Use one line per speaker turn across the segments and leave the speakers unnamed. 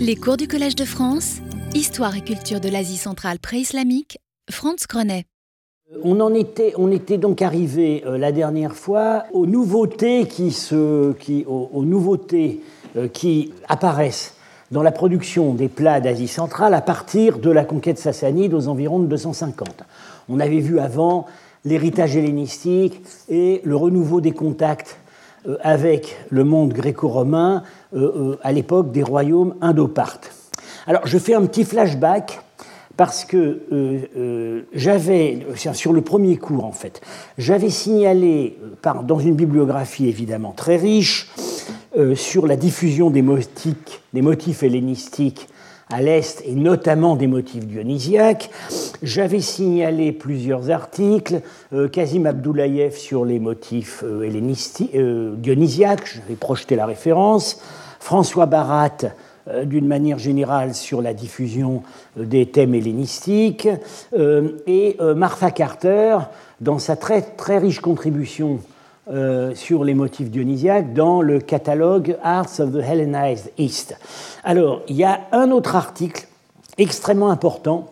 Les cours du Collège de France, Histoire et culture de l'Asie centrale pré-islamique, Franz Grenet.
On, était, on était donc arrivé euh, la dernière fois aux nouveautés euh, qui apparaissent dans la production des plats d'Asie centrale à partir de la conquête sassanide aux environs de 250. On avait vu avant l'héritage hellénistique et le renouveau des contacts avec le monde gréco-romain euh, euh, à l'époque des royaumes indo-parthes. Alors je fais un petit flashback parce que j'avais, sur le premier cours en fait, j'avais signalé dans une bibliographie évidemment très riche sur la diffusion des motifs hellénistiques à l'Est et notamment des motifs dionysiaques. J'avais signalé plusieurs articles, euh, Kazim Abdoulayev sur les motifs euh, euh, dionysiaques, j'avais projeté la référence, François Barat d'une manière générale sur la diffusion des thèmes hellénistiques, et Martha Carter dans sa très, très riche contribution euh, sur les motifs dionysiaques dans le catalogue Arts of the Hellenized East. Alors, il y a un autre article extrêmement important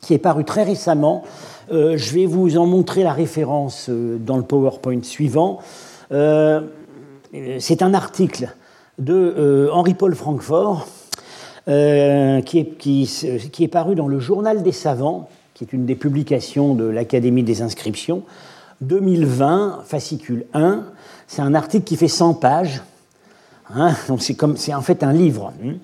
qui est paru très récemment. Euh, je vais vous en montrer la référence euh, dans le PowerPoint suivant. C'est un article de Henri-Paul Francfort qui est, qui, qui est paru dans le Journal des savants, qui est une des publications de l'Académie des inscriptions, 2020, fascicule 1, c'est un article qui fait 100 pages. Hein, c'est en fait un livre hein,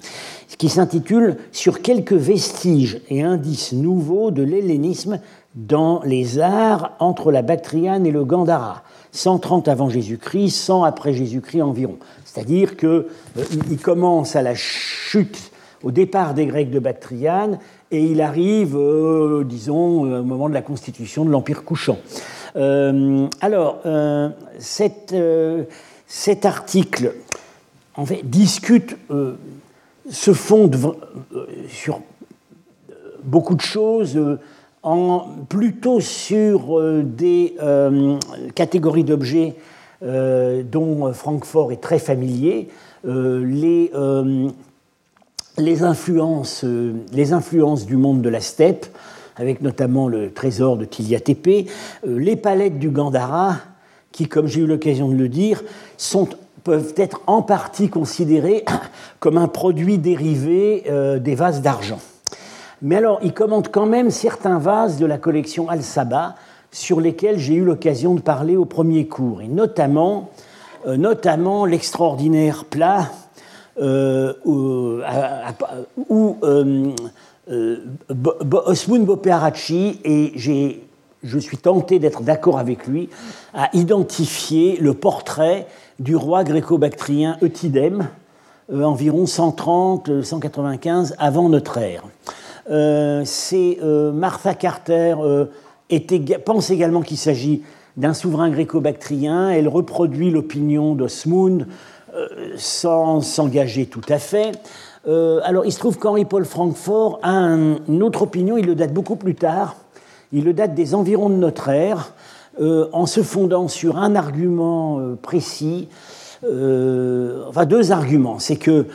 qui s'intitule Sur quelques vestiges et indices nouveaux de l'hellénisme dans les arts entre la Bactriane et le Gandhara, 130 avant Jésus-Christ, 100 après Jésus-Christ environ. C'est-à-dire qu'il euh, commence à la chute, au départ des Grecs de Bactriane, et il arrive, euh, disons, au moment de la constitution de l'Empire couchant. Euh, alors, euh, euh, cet article discute, se fonde sur beaucoup de choses, plutôt sur des catégories d'objets dont Francfort est très familier, les, influences, les influences du monde de la steppe, avec notamment le trésor de Tilia euh, les palettes du Gandhara, qui, comme j'ai eu l'occasion de le dire, peuvent être en partie considérées comme un produit dérivé euh, des vases d'argent. Mais alors, il commente quand même certains vases de la collection Al-Saba sur lesquels j'ai eu l'occasion de parler au premier cours, et notamment, euh, notamment l'extraordinaire plat où, Osmoun Bopearachi, et je suis tenté d'être d'accord avec lui, a identifié le portrait du roi gréco-bactrien Eutydème, euh, environ 130-195 avant notre ère. Euh, Martha Carter pense également qu'il s'agit d'un souverain gréco-bactrien. Elle reproduit l'opinion d'Osmoun sans s'engager tout à fait. Euh, alors, il se trouve qu'Henri-Paul Francfort a une autre opinion, il le date beaucoup plus tard, il le date des environs de notre ère, euh, en se fondant sur un argument euh, précis, enfin deux arguments. C'est que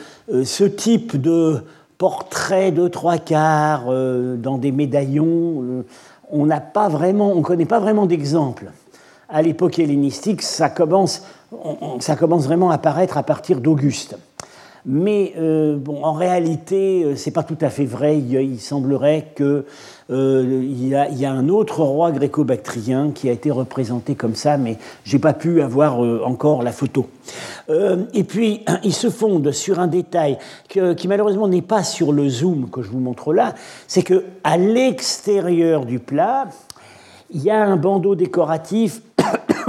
ce type de portrait de trois quarts dans des médaillons, on n'a pas vraiment, on ne connaît pas vraiment d'exemple. À l'époque hellénistique, ça commence, ça commence vraiment à apparaître à partir d'Auguste. Mais euh, bon, en réalité, euh, ce n'est pas tout à fait vrai. Il, semblerait qu'il euh, y, a un autre roi gréco-bactrien qui a été représenté comme ça, mais je n'ai pas pu avoir encore la photo. et puis, il se fonde sur un détail qui malheureusement n'est pas sur le zoom que je vous montre là, c'est qu'à l'extérieur du plat, il y a un bandeau décoratif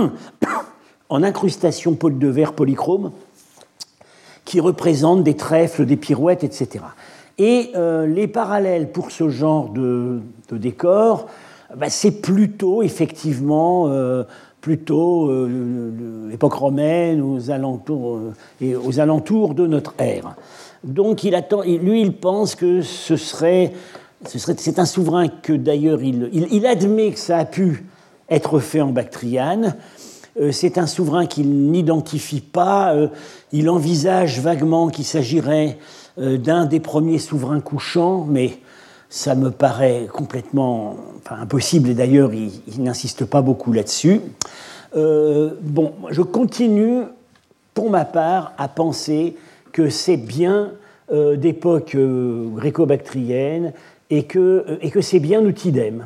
en incrustation de verre polychrome qui représentent des trèfles, des pirouettes, etc. Et euh, les parallèles pour ce genre de, décor, bah, c'est plutôt effectivement euh, plutôt euh, l'époque romaine aux alentours, aux alentours de notre ère. Donc il attend, lui, il pense que ce serait, ce serait c'est un souverain que d'ailleurs il, il, admet que ça a pu être fait en Bactriane, c'est un souverain qu'il n'identifie pas. Euh, il envisage vaguement qu'il s'agirait d'un des premiers souverains couchants, mais ça me paraît complètement impossible, et d'ailleurs il, n'insiste pas beaucoup là-dessus. bon, je continue, pour ma part, à penser que c'est bien d'époque gréco-bactrienne et que, et que c'est bien Outidem.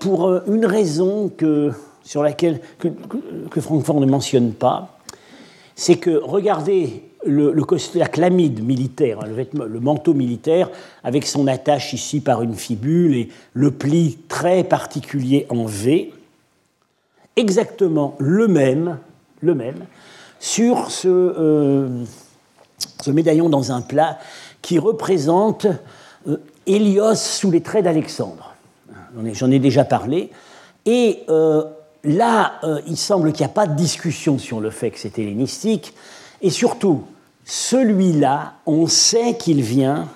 pour une raison que, sur laquelle, que, Francfort ne mentionne pas, c'est que regardez le, la chlamide militaire, hein, le, manteau militaire, avec son attache ici par une fibule et le pli très particulier en V, exactement le même, le même sur ce, euh, ce médaillon dans un plat qui représente euh, Hélios sous les traits d'Alexandre. J'en ai, déjà parlé. Et euh, là, il semble qu'il n'y a pas de discussion sur le fait que c'est hellénistique. Et surtout, celui-là, on sait qu'il vient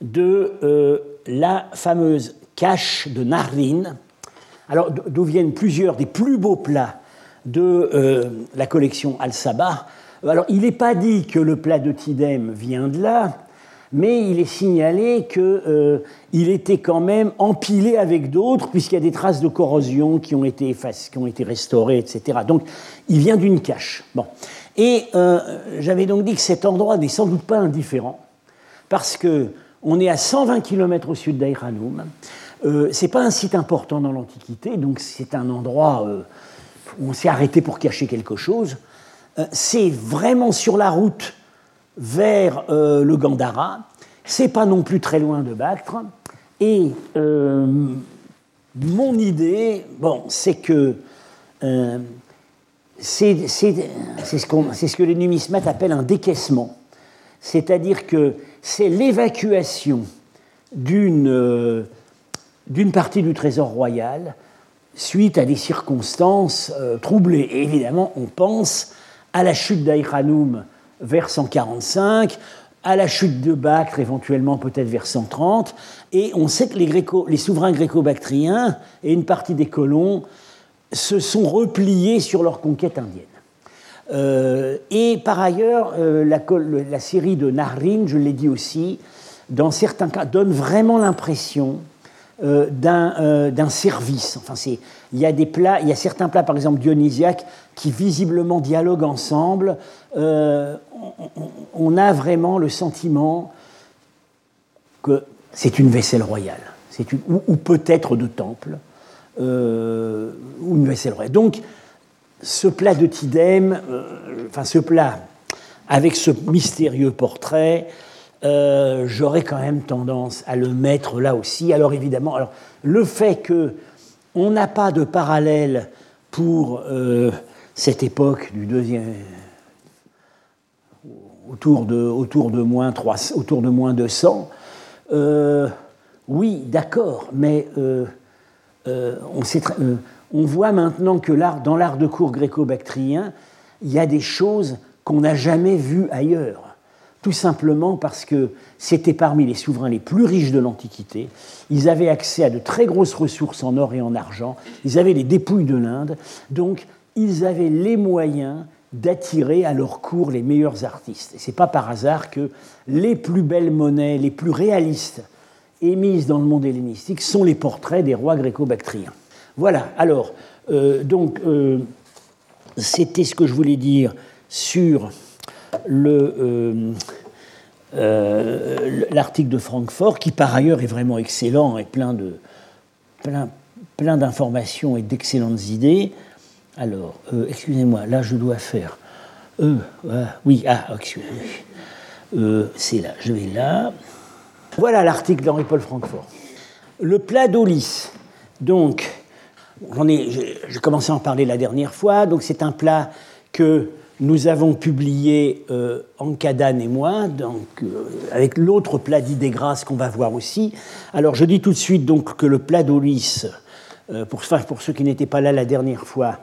de euh, la fameuse cache de Narlin, alors d'où viennent plusieurs des plus beaux plats de euh, la collection Al-Sabah. Alors il n'est pas dit que le plat de Tidem vient de là, mais il est signalé qu'il euh, était quand même empilé avec d'autres, puisqu'il y a des traces de corrosion qui ont été, qui ont été restaurées, etc. Donc il vient d'une cache. Bon. Et euh, j'avais donc dit que cet endroit n'est sans doute pas indifférent, parce qu'on est à 120 km au sud d'Aïranoum. Euh, Ce n'est pas un site important dans l'Antiquité, donc c'est un endroit euh, où on s'est arrêté pour cacher quelque chose. C'est vraiment sur la route vers le Gandhara. C'est pas non plus très loin de Bactre. Et mon idée, bon, c'est que c'est ce, que les numismates appellent un décaissement. C'est-à-dire que c'est l'évacuation euh, d'une partie du trésor royal suite à des circonstances euh, troublées. Et évidemment, on pense à la chute d'Aïranoum vers 145, à la chute de Bactre éventuellement peut-être vers 130, et on sait que les, les souverains gréco-bactriens et une partie des colons se sont repliés sur leur conquête indienne. Euh, et par ailleurs, euh, la, série de Nahrin, je l'ai dit aussi, dans certains cas, donne vraiment l'impression euh, d'un service. Enfin, il y a des plats, il y a certains plats, par exemple dionysiaques, qui visiblement dialoguent ensemble. On, a vraiment le sentiment que c'est une vaisselle royale, ou peut-être de temple euh, ou une vaisselle Donc, ce plat de Tidem, euh, enfin ce plat avec ce mystérieux portrait, euh, j'aurais quand même tendance à le mettre là aussi. Alors évidemment, alors, le fait que on n'a pas de parallèle pour cette époque du deuxième autour de, autour de moins 3, autour de moins 200, oui, d'accord, mais euh, euh, on, voit maintenant que dans l'art de cour gréco-bactrien, il y a des choses qu'on n'a jamais vues ailleurs. Tout simplement parce que c'était parmi les souverains les plus riches de l'Antiquité. Ils avaient accès à de très grosses ressources en or et en argent. Ils avaient les dépouilles de l'Inde. Donc, ils avaient les moyens d'attirer à leur cour les meilleurs artistes. Et ce n'est pas par hasard que les plus belles monnaies, les plus réalistes émises dans le monde hellénistique sont les portraits des rois gréco-bactriens. Voilà, alors, euh, donc, euh, c'était ce que je voulais dire sur euh, l'article de Francfort, qui par ailleurs est vraiment excellent et plein de plein, plein d'informations et d'excellentes idées. Alors, excusez-moi, là je dois faire. oui, ah, excusez-moi. c'est là, je vais là. Voilà l'article d'Henri-Paul Francfort. Le plat d'Olis. Donc, j'ai commencé à en parler la dernière fois. Donc, c'est un plat que nous avons publié euh, en Cadane et moi, donc, euh, avec l'autre plat d'idées grasses qu'on va voir aussi. Alors, je dis tout de suite donc, que le plat d'Olis, euh, pour, ceux qui n'étaient pas là la dernière fois,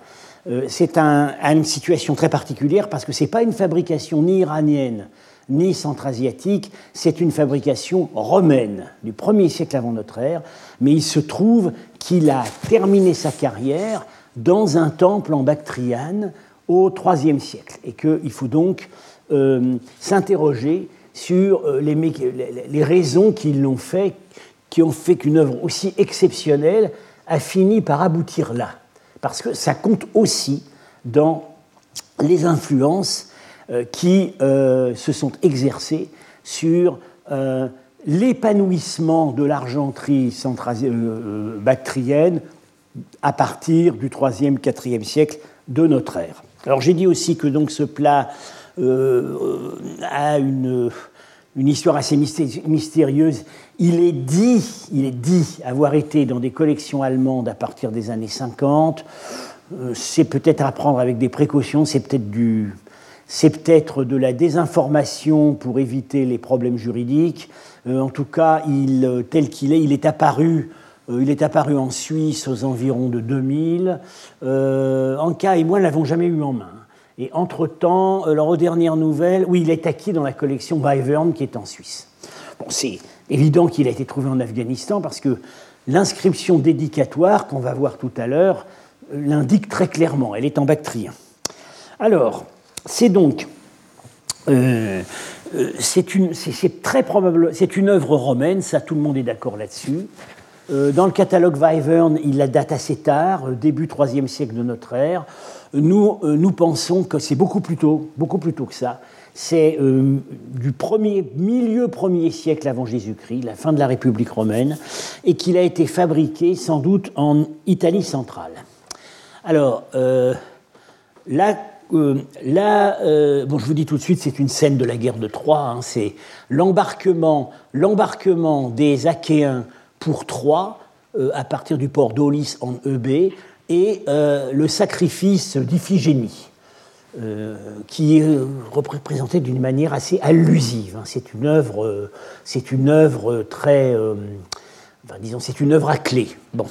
c'est un, une situation très particulière parce que ce n'est pas une fabrication ni iranienne ni centra-asiatique, c'est une fabrication romaine du 1er siècle avant notre ère, mais il se trouve qu'il a terminé sa carrière dans un temple en Bactriane au IIIe siècle, et qu'il faut donc euh, s'interroger sur les, les raisons qui l'ont fait, qui ont fait qu'une œuvre aussi exceptionnelle a fini par aboutir là. Parce que ça compte aussi dans les influences qui se sont exercées sur l'épanouissement de l'argenterie bactrienne à partir du 3e, 4e siècle de notre ère. Alors j'ai dit aussi que donc ce plat euh, a une, une, histoire assez mystérieuse. Il est, dit, il est dit avoir été dans des collections allemandes à partir des années 50. Euh, c'est peut-être à prendre avec des précautions, c'est peut-être du, c'est peut-être de la désinformation pour éviter les problèmes juridiques. Euh, en tout cas, tel qu'il est, il est apparu euh, il est apparu en Suisse aux environs de 2000. Euh, Anka et moi ne l'avons jamais eu en main. Et entre-temps, alors aux dernières nouvelles, oui, il est acquis dans la collection Byvern qui est en Suisse. Bon, c'est évident qu'il a été trouvé en Afghanistan parce que l'inscription dédicatoire qu'on va voir tout à l'heure euh, l'indique très clairement. Elle est en bactrien. Alors, c'est donc c'est c'est une œuvre romaine, ça tout le monde est d'accord là-dessus. Euh, dans le catalogue Wyvern, il la date assez tard, euh, début 3e siècle de notre ère. Nous, euh, nous pensons que c'est beaucoup plus tôt, beaucoup plus tôt que ça. C'est du premier, milieu 1er siècle avant Jésus-Christ, la fin de la République romaine, et qu'il a été fabriqué sans doute en Italie centrale. Alors, là, là bon, je vous dis tout de suite, c'est une scène de la guerre de Troie. Hein, c'est l'embarquement, l'embarquement des Achéens pour Troie euh, à partir du port d'Aulis en EB et euh, le sacrifice d'Iphigénie. Euh, qui est représenté d'une manière assez allusive. Hein. C'est une œuvre, c'est une œuvre très, disons, c'est une œuvre à clé. Bon.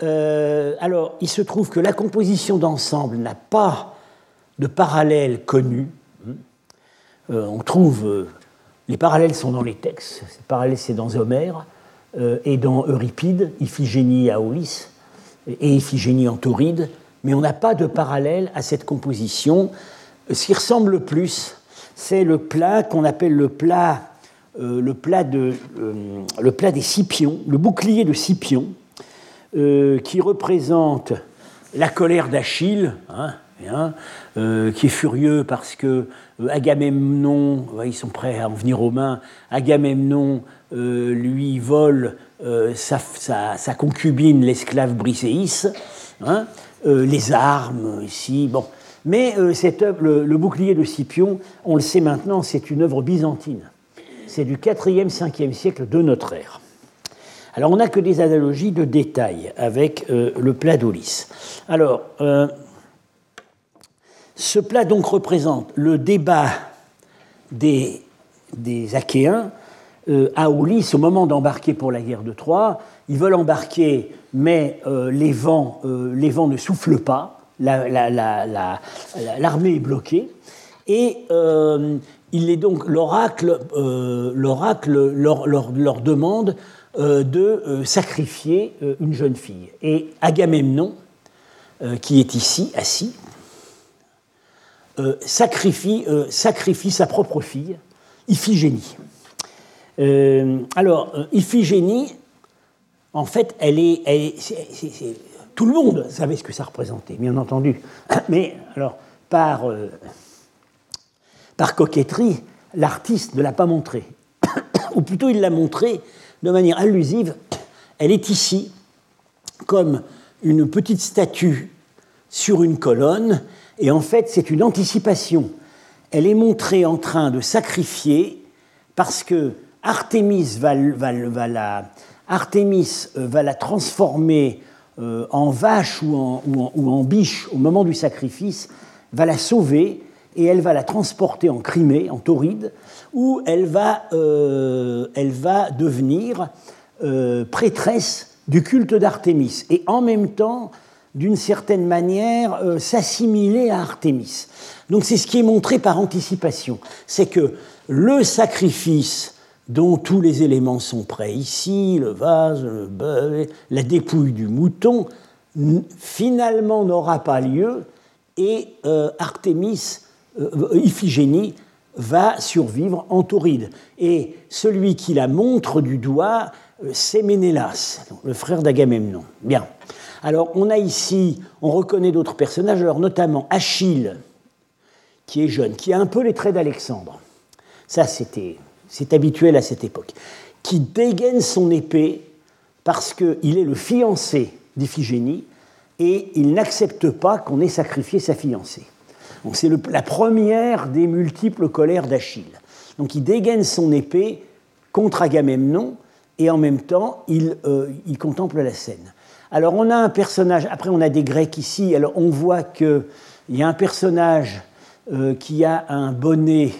alors, il se trouve que la composition d'ensemble n'a pas de parallèle connu. on trouve, les parallèles sont dans les textes. Les parallèles, c'est dans Homère. Euh, et dans Euripide, Iphigénie à Aulis et Iphigénie en Tauride, mais on n'a pas de parallèle à cette composition. Ce qui ressemble le plus, c'est le plat qu'on appelle le plat, euh, le, plat de, euh, le plat des Scipions, le bouclier de Scipion, qui représente la colère d'Achille, hein, hein qui est furieux parce que Agamemnon, ils sont prêts à en venir aux mains, Agamemnon lui vole euh, sa, concubine, l'esclave Briséis, hein, euh, les armes ici. Bon. Mais cette le, bouclier de Scipion, on le sait maintenant, c'est une œuvre byzantine. C'est du 4e, 5e siècle de notre ère. Alors on n'a que des analogies de détails avec le plat d'Olis. Alors, ce plat donc représente le débat des, Achéens euh, à Aulis au moment d'embarquer pour la guerre de Troie. Ils veulent embarquer, mais euh, les, vents, euh, les vents ne soufflent pas, l'armée est bloquée. Et il est donc l'oracle, leur, demande de sacrifier une jeune fille. Et Agamemnon, qui est ici assis, sacrifie sa propre fille, Iphigénie. Euh, alors, euh, Iphigénie, en fait, elle est, tout le monde savait ce que ça représentait, bien entendu. Mais alors, par, euh, par coquetterie, l'artiste ne l'a pas montré. Ou plutôt, il l'a montré de manière allusive. Elle est ici comme une petite statue sur une colonne, et en fait, c'est une anticipation. Elle est montrée en train de sacrifier parce que Artémis va, la, Artémis euh, va la transformer euh, en vache ou en, biche au moment du sacrifice, va la sauver et elle va la transporter en Crimée, en Tauride, où elle va, euh, elle va devenir prêtresse du culte d'Artémis et en même temps, d'une certaine manière, s'assimiler à Artémis. Donc c'est ce qui est montré par anticipation, c'est que le sacrifice dont tous les éléments sont prêts ici, le vase, le bœuf, la dépouille du mouton, finalement n'aura pas lieu et euh, Artémis, euh, Iphigénie, va survivre en Tauride. Et celui qui la montre du doigt, euh, c'est Ménélas, le frère d'Agamemnon. Bien. Alors, on a ici, on reconnaît d'autres personnages, alors notamment Achille, qui est jeune, qui a un peu les traits d'Alexandre. Ça, c'était, c'est habituel à cette époque. Qui dégaine son épée parce qu'il est le fiancé d'Iphigénie et il n'accepte pas qu'on ait sacrifié sa fiancée. Donc c'est la première des multiples colères d'Achille. Donc il dégaine son épée contre Agamemnon et en même temps il, euh, contemple la scène. Alors on a un personnage, après on a des Grecs ici, alors on voit qu'il y a un personnage euh, qui a un bonnet,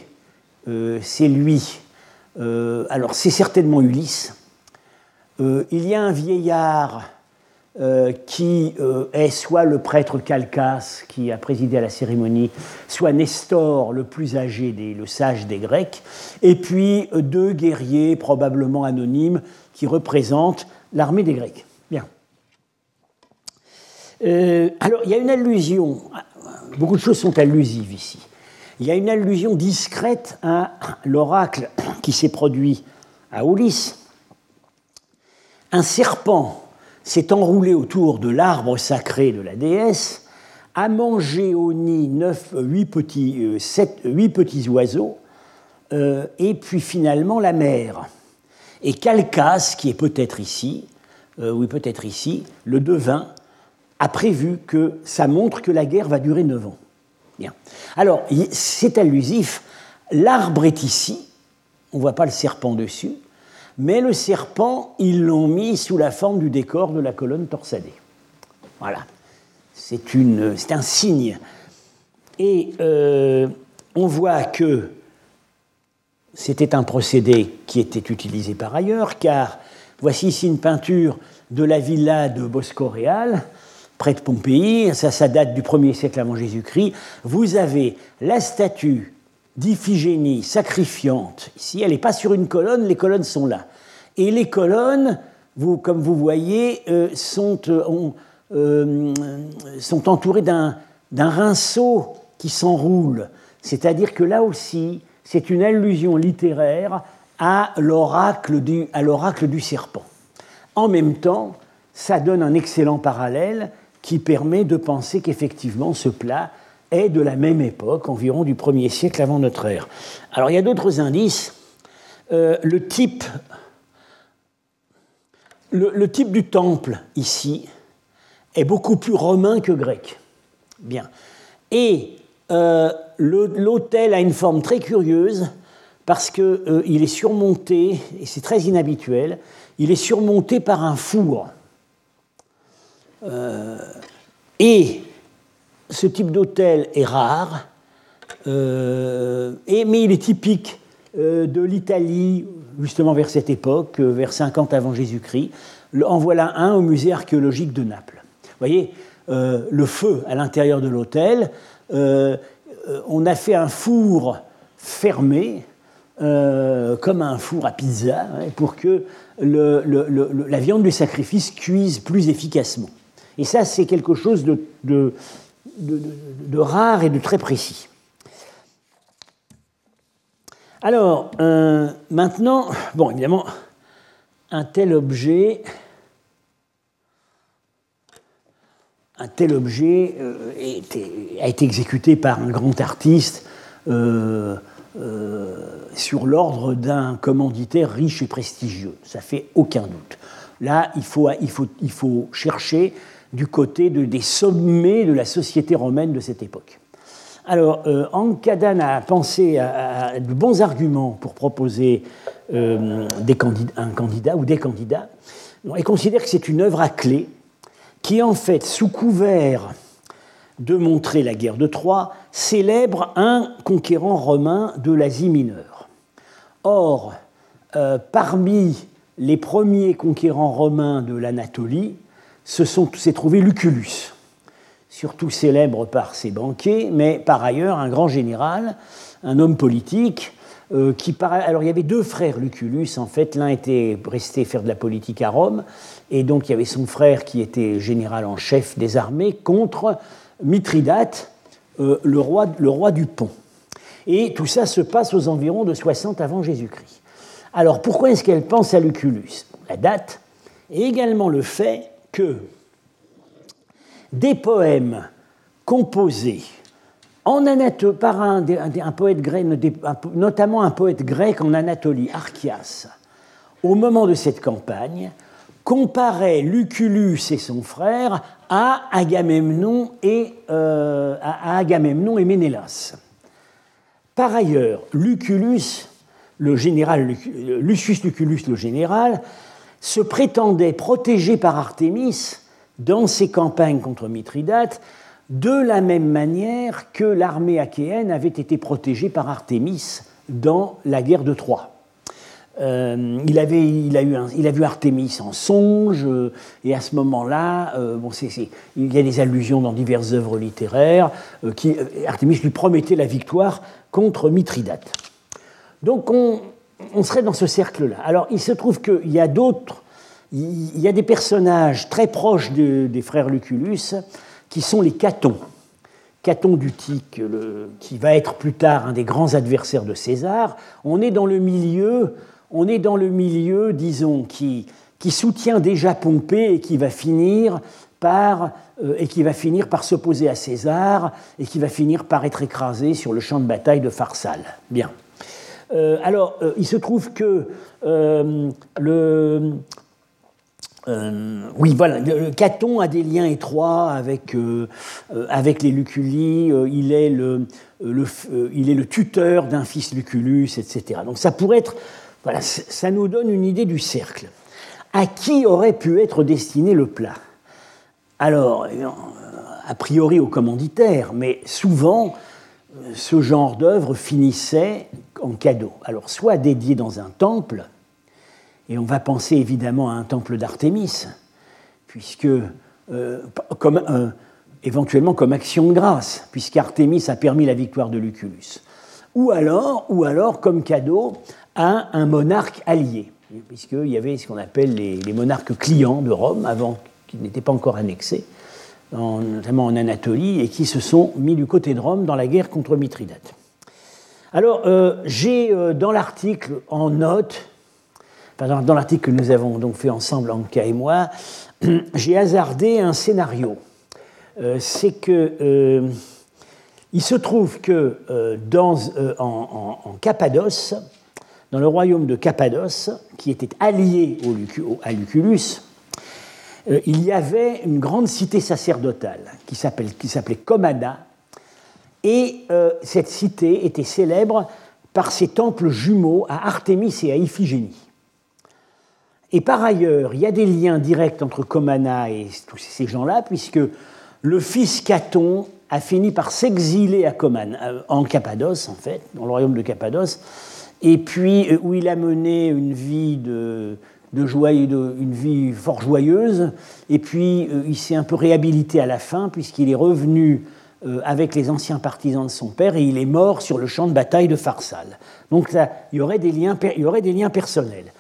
euh, c'est lui, alors c'est certainement Ulysse. il y a un vieillard euh, qui euh, est soit le prêtre Calcas qui a présidé à la cérémonie, soit Nestor, le plus âgé, des, le sage des Grecs, et puis euh, deux guerriers probablement anonymes qui représentent l'armée des Grecs. Bien. alors, il y a une allusion, beaucoup de choses sont allusives ici. Il y a une allusion discrète à l'oracle qui s'est produit à Ulysse. Un serpent s'est enroulé autour de l'arbre sacré de la déesse, a mangé au nid neuf, huit, petits, euh, oiseaux, euh, et puis finalement la mer. Et Calcas, qui est peut-être ici, euh, oui peut-être ici, le devin, a prévu que ça montre que la guerre va durer neuf ans. Alors, c'est allusif, l'arbre est ici, on ne voit pas le serpent dessus, mais le serpent, ils l'ont mis sous la forme du décor de la colonne torsadée. Voilà. C'est un signe. Et euh, on voit que c'était un procédé qui était utilisé par ailleurs, car voici ici une peinture de la villa de Bosco-Réal, près de Pompéi, ça, ça date du 1er siècle avant Jésus-Christ. Vous avez la statue d'Iphigénie sacrifiante. Ici, elle n'est pas sur une colonne, les colonnes sont là. Et les colonnes, vous, comme vous voyez, euh, sont, euh, euh, sont entourées d'un rinceau qui s'enroule. C'est-à-dire que là aussi, c'est une allusion littéraire à l'oracle du, du serpent. En même temps, ça donne un excellent parallèle qui permet de penser qu'effectivement ce plat est de la même époque, environ du 1er siècle avant notre ère. Alors il y a d'autres indices. Euh, le, type, le, type du temple ici est beaucoup plus romain que grec. Bien. Et euh, l'autel a une forme très curieuse parce qu'il euh, est surmonté, et c'est très inhabituel, il est surmonté par un four. Et ce type d'hôtel est rare, euh, mais il est typique euh, de l'Italie, justement vers cette époque, euh, vers 50 avant Jésus-Christ. En voilà un au musée archéologique de Naples. Vous voyez, le feu à l'intérieur de l'hôtel, on a fait un four fermé, comme un four à pizza, hein, pour que la viande du sacrifice cuise plus efficacement. Et ça, c'est quelque chose de rare et de très précis. Alors, euh, maintenant, bon, évidemment, un tel objet, un tel objet euh, a été exécuté par un grand artiste euh, sur l'ordre d'un commanditaire riche et prestigieux. Ça fait aucun doute. Là, il faut chercher du côté des sommets de la société romaine de cette époque. Alors, euh, a pensé à, de bons arguments pour proposer euh, un candidat ou des candidats, et considère que c'est une œuvre à clé qui, en fait, sous couvert de montrer la guerre de Troie, célèbre un conquérant romain de l'Asie mineure. Or, euh, parmi les premiers conquérants romains de l'Anatolie, s'est trouvé Lucullus, surtout célèbre par ses banquets, mais par ailleurs un grand général, un homme politique, euh, qui alors il y avait deux frères Lucullus en fait, l'un était resté faire de la politique à Rome, et donc il y avait son frère qui était général en chef des armées contre Mithridate, euh, le, roi, le roi du Pont. Et tout ça se passe aux environs de 60 avant Jésus-Christ. Alors pourquoi est-ce qu'elle pense à Lucullus? La date et également le fait que des poèmes composés en par un, poète grec, notamment un poète grec en Anatolie, Archias, au moment de cette campagne, comparait Lucullus et son frère à Agamemnon et, euh, à Agamemnon et Ménélas. Par ailleurs, Lucullus, le général, Lucius Lucullus, le général, se prétendait protégé par Artémis dans ses campagnes contre Mithridate, de la même manière que l'armée achéenne avait été protégée par Artémis dans la guerre de Troie. Euh, il, avait, il, a eu il a vu Artémis en songe, euh, et à ce moment-là, euh, bon, il y a des allusions dans diverses œuvres littéraires, qui, Artémis lui promettait la victoire contre Mithridate. Donc on, on serait dans ce cercle-là. Alors il se trouve qu'il y a d'autres, il y a des personnages très proches des frères Lucullus qui sont les Catons. Caton d'Utique, qui va être plus tard un des grands adversaires de César. On est dans le milieu, on est dans le milieu, disons, qui, soutient déjà Pompée et qui va finir par euh, et qui va finir par s'opposer à César et qui va finir par être écrasé sur le champ de bataille de Pharsale. Bien. Euh, alors, euh, il se trouve que le, oui, voilà, Caton a des liens étroits avec, les Luculli, il, est le, il est le tuteur d'un fils Lucullus, etc. Donc ça pourrait être, voilà, ça nous donne une idée du cercle. À qui aurait pu être destiné le plat? Alors, a priori aux commanditaires, mais souvent, ce genre d'œuvre finissait en cadeau. Alors, soit dédié dans un temple, et on va penser évidemment à un temple d'Artémis, puisque, euh, comme, euh, éventuellement comme action de grâce, puisqu'Artémis a permis la victoire de Lucullus. Ou alors, comme cadeau à un monarque allié, puisqu'il y avait ce qu'on appelle les, monarques clients de Rome, avant qu'ils n'étaient pas encore annexés, notamment en Anatolie, et qui se sont mis du côté de Rome dans la guerre contre Mithridate. Alors, euh, j'ai euh, dans l'article en note, dans, l'article que nous avons donc fait ensemble, Anka et moi, j'ai hasardé un scénario. Euh, c'est que il se trouve que dans, en, Cappadoce, dans le royaume de Cappadoce, qui était allié à Lucullus, il y avait une grande cité sacerdotale qui s'appelait Comada, et euh, cette cité était célèbre par ses temples jumeaux à Artémis et à Iphigénie. Et par ailleurs, il y a des liens directs entre Comana et tous ces gens-là, puisque le fils Caton a fini par s'exiler à Comana, euh, en Cappadoce, en fait, dans le royaume de Cappadoce, et puis euh, où il a mené une vie de, de une vie fort joyeuse, et puis il s'est un peu réhabilité à la fin, puisqu'il est revenu avec les anciens partisans de son père et il est mort sur le champ de bataille de Pharsale. Donc il, y aurait des liens, il y aurait des liens personnels.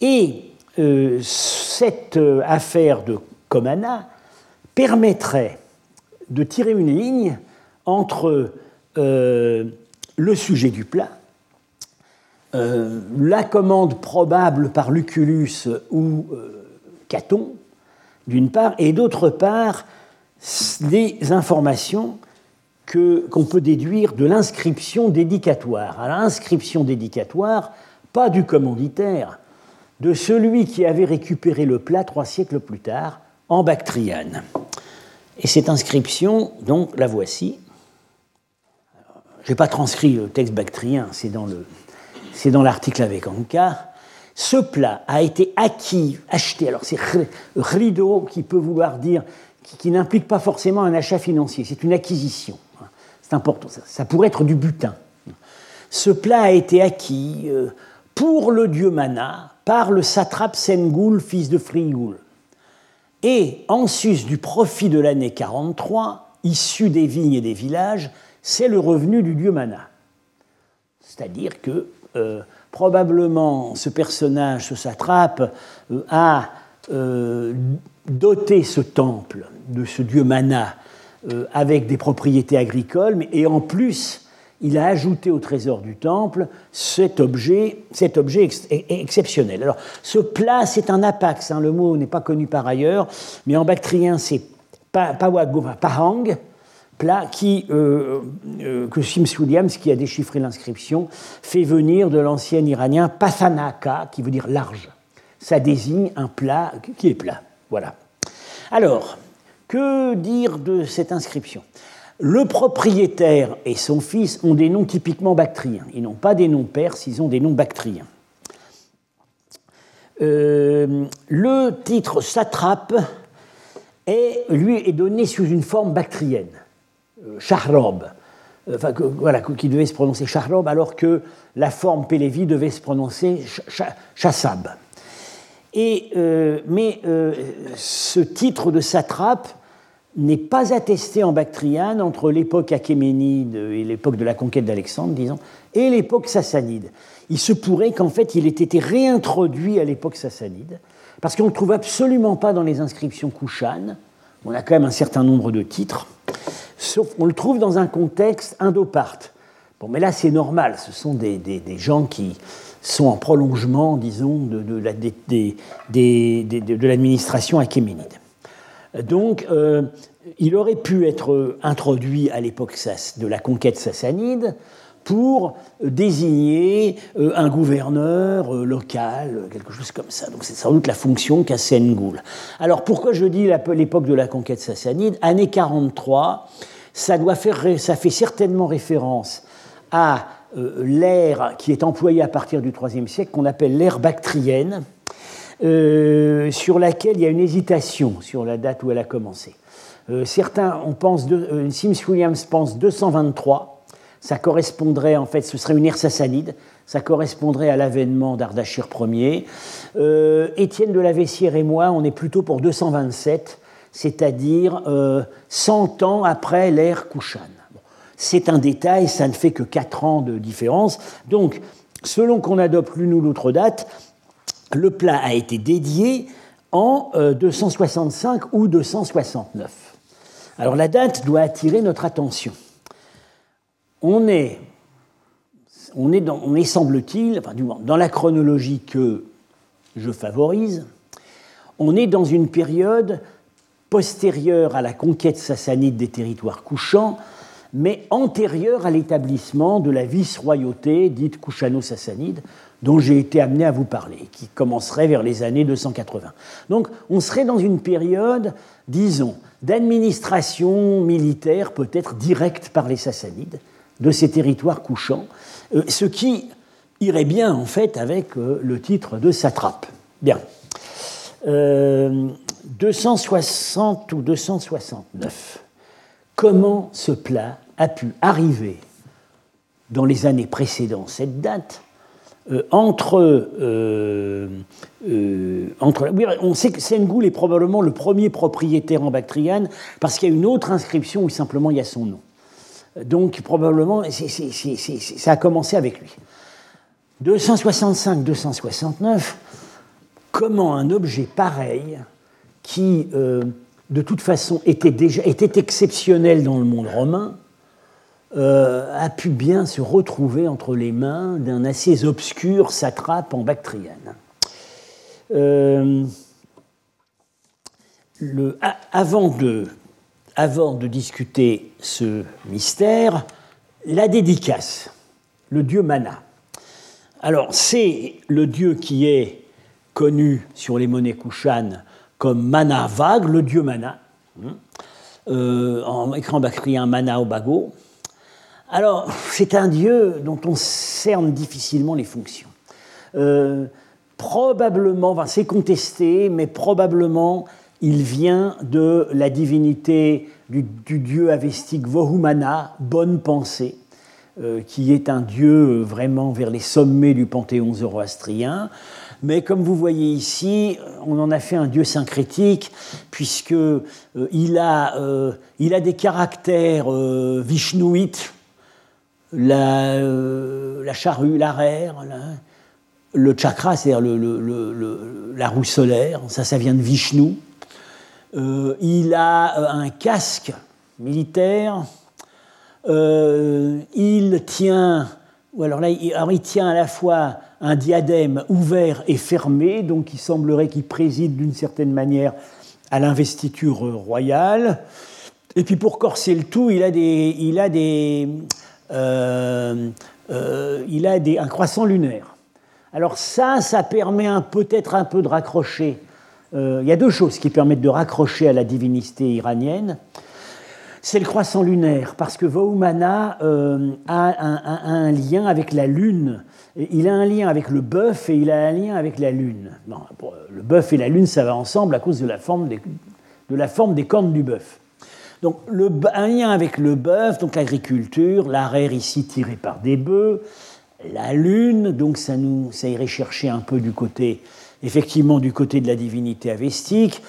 Et euh, cette euh, affaire de Comana permettrait de tirer une ligne entre le sujet du plat, la commande probable par Lucullus ou Caton, d'une part, et d'autre part, des informations qu'on peut déduire de l'inscription dédicatoire. À l'inscription dédicatoire, pas du commanditaire, de celui qui avait récupéré le plat trois siècles plus tard, en Bactriane. Et cette inscription, donc, la voici. Je n'ai pas transcrit le texte bactrien, c'est dans l'article avec Anka. Ce plat a été acquis, acheté. Alors c'est rideau qui peut vouloir dire qui, n'implique pas forcément un achat financier, c'est une acquisition. C'est important, ça, pourrait être du butin. Ce plat a été acquis euh, pour le dieu Mana par le satrape Sengoul, fils de Frioul. Et en sus du profit de l'année 43, issu des vignes et des villages, c'est le revenu du dieu Mana. C'est-à-dire que euh, probablement ce personnage, ce satrape, euh, a doté ce temple de ce dieu Mana euh, avec des propriétés agricoles, et en plus, il a ajouté au trésor du temple cet objet, cet objet exceptionnel. Alors, ce plat, c'est un apax, hein, le mot n'est pas connu par ailleurs, mais en bactrien, c'est pahang, plat qui, euh, euh, que Sims Williams, qui a déchiffré l'inscription, fait venir de l'ancien iranien pathanaka, qui veut dire large. Ça désigne un plat qui est plat. Voilà. Alors, que dire de cette inscription? Le propriétaire et son fils ont des noms typiquement bactriens. Ils n'ont pas des noms perses, ils ont des noms bactriens. Euh, le titre satrape lui, est donné sous une forme bactrienne, euh, shahrob, enfin, voilà, qui devait se prononcer shahrob, alors que la forme Pélévi devait se prononcer chassab. Et, euh, mais ce titre de satrape n'est pas attesté en Bactriane entre l'époque achéménide et l'époque de la conquête d'Alexandre, disons, et l'époque sassanide. Il se pourrait qu'en fait il ait été réintroduit à l'époque sassanide, parce qu'on ne trouve absolument pas dans les inscriptions kouchanes, on a quand même un certain nombre de titres, sauf on le trouve dans un contexte indoparte. Bon, mais là c'est normal, ce sont des, gens qui sont en prolongement, disons, de, de l'administration achéménide. Donc, euh, il aurait pu être introduit à l'époque de la conquête sassanide pour désigner euh, un gouverneur euh, local, quelque chose comme ça. Donc c'est sans doute la fonction qu'a Sengoul. Alors pourquoi je dis l'époque de la conquête sassanide? Année 43, ça, doit faire, ça fait certainement référence à l'ère qui est employée à partir du IIIe siècle, qu'on appelle l'ère bactrienne, euh, sur laquelle il y a une hésitation sur la date où elle a commencé. Euh, certains, on pense, de, euh, Sims Williams pense 223, ça correspondrait en fait, ce serait une ère sassanide, ça correspondrait à l'avènement d'Ardachir Ier. Étienne de la Vessière et moi, on est plutôt pour 227, c'est-à-dire 100 ans après l'ère Kushan. C'est un détail, ça ne fait que 4 ans de différence. Donc, selon qu'on adopte l'une ou l'autre date, le plat a été dédié en 265 euh, ou 269. Alors la date doit attirer notre attention. On est, on est, est semble-t-il, enfin, dans la chronologie que je favorise, on est dans une période postérieure à la conquête sassanide des territoires couchants, mais antérieure à l'établissement de la vice-royauté dite couchano-sassanide, dont j'ai été amené à vous parler, qui commencerait vers les années 280. Donc on serait dans une période, disons, d'administration militaire peut-être directe par les Sassanides de ces territoires couchants, euh, ce qui irait bien en fait avec euh, le titre de satrape. Bien. 260 euh, ou 269. Comment ce plat a pu arriver dans les années précédant cette date euh, entre, euh, euh, entre on sait que Sengoul est probablement le premier propriétaire en Bactriane parce qu'il y a une autre inscription où simplement il y a son nom. Donc probablement, ça a commencé avec lui. 265-269, comment un objet pareil, qui de toute façon était, déjà, était exceptionnel dans le monde romain, euh, a pu bien se retrouver entre les mains d'un assez obscur satrape en Bactriane. Euh, avant, de, discuter ce mystère, la dédicace, le dieu Mana. Alors, c'est le dieu qui est connu sur les monnaies kouchanes comme Mana Vague, le dieu Mana. Hein, euh, en écran bactrien Mana Obago. Alors, c'est un dieu dont on cerne difficilement les fonctions. Euh, probablement, c'est contesté, mais probablement il vient de la divinité du, dieu avestique Vohumana, bonne pensée, euh, qui est un dieu vraiment vers les sommets du panthéon zoroastrien. Mais comme vous voyez ici, on en a fait un dieu syncrétique, puisqu'il euh, a, il a des caractères vishnouites, la, euh, la charrue, l'arère, le chakra, c'est-à-dire la roue solaire, ça, ça vient de Vishnu. Euh, il a euh, un casque militaire il tient, alors là, il tient à la fois un diadème ouvert et fermé, donc il semblerait qu'il préside d'une certaine manière à l'investiture royale. Et puis pour corser le tout, il a, des, il a des, un croissant lunaire. Alors ça, ça permet peut-être un peu de raccrocher. Euh, il y a deux choses qui permettent de raccrocher à la divinité iranienne. C'est le croissant lunaire, parce que Vahumana a un, lien avec la lune. Il a un lien avec le bœuf et il a un lien avec la lune. le bœuf et la lune, ça va ensemble à cause de la forme des, de la forme des cornes du bœuf. Donc le, un lien avec le bœuf, donc l'agriculture, l'arère ici tiré par des bœufs, la lune, donc ça, nous, ça irait chercher un peu du côté, effectivement du côté de la divinité avestique,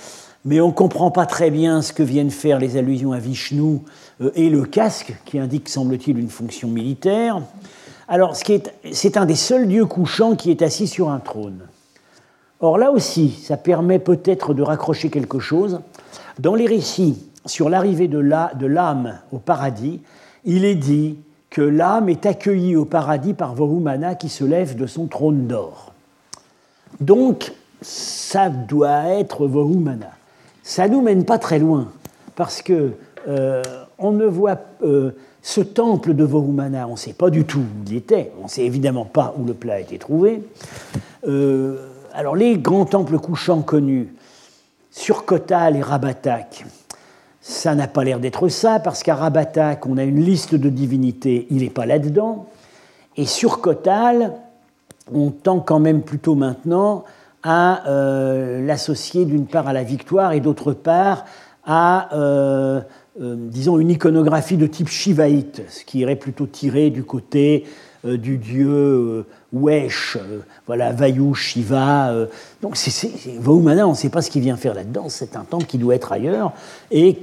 mais on ne comprend pas très bien ce que viennent faire les allusions à Vishnu euh, et le casque, qui indique, semble-t-il, une fonction militaire. Alors, c'est un des seuls dieux couchants qui est assis sur un trône. Or, là aussi, ça permet peut-être de raccrocher quelque chose. Dans les récits sur l'arrivée de l'âme au paradis, il est dit que l'âme est accueillie au paradis par Vahumana qui se lève de son trône d'or. Donc, ça doit être Vahumana. Ça nous mène pas très loin, parce que euh, on ne voit euh, ce temple de Vahumana, on ne sait pas du tout où il était, on ne sait évidemment pas où le plat a été trouvé. Euh, alors, les grands temples couchants connus, sur Kotal et Rabatak, ça n'a pas l'air d'être ça, parce qu'à Rabatak, on a une liste de divinités, il n'est pas là-dedans. Et sur Kotal, on tend quand même plutôt maintenant à euh, l'associer d'une part à la victoire et d'autre part à, euh, euh, disons, une iconographie de type shivaïte, ce qui irait plutôt tiré du côté du dieu Wesh, voilà, Vayu, Shiva. Euh, donc, c'est, on ne sait pas ce qu'il vient faire là-dedans. C'est un temple qui doit être ailleurs et,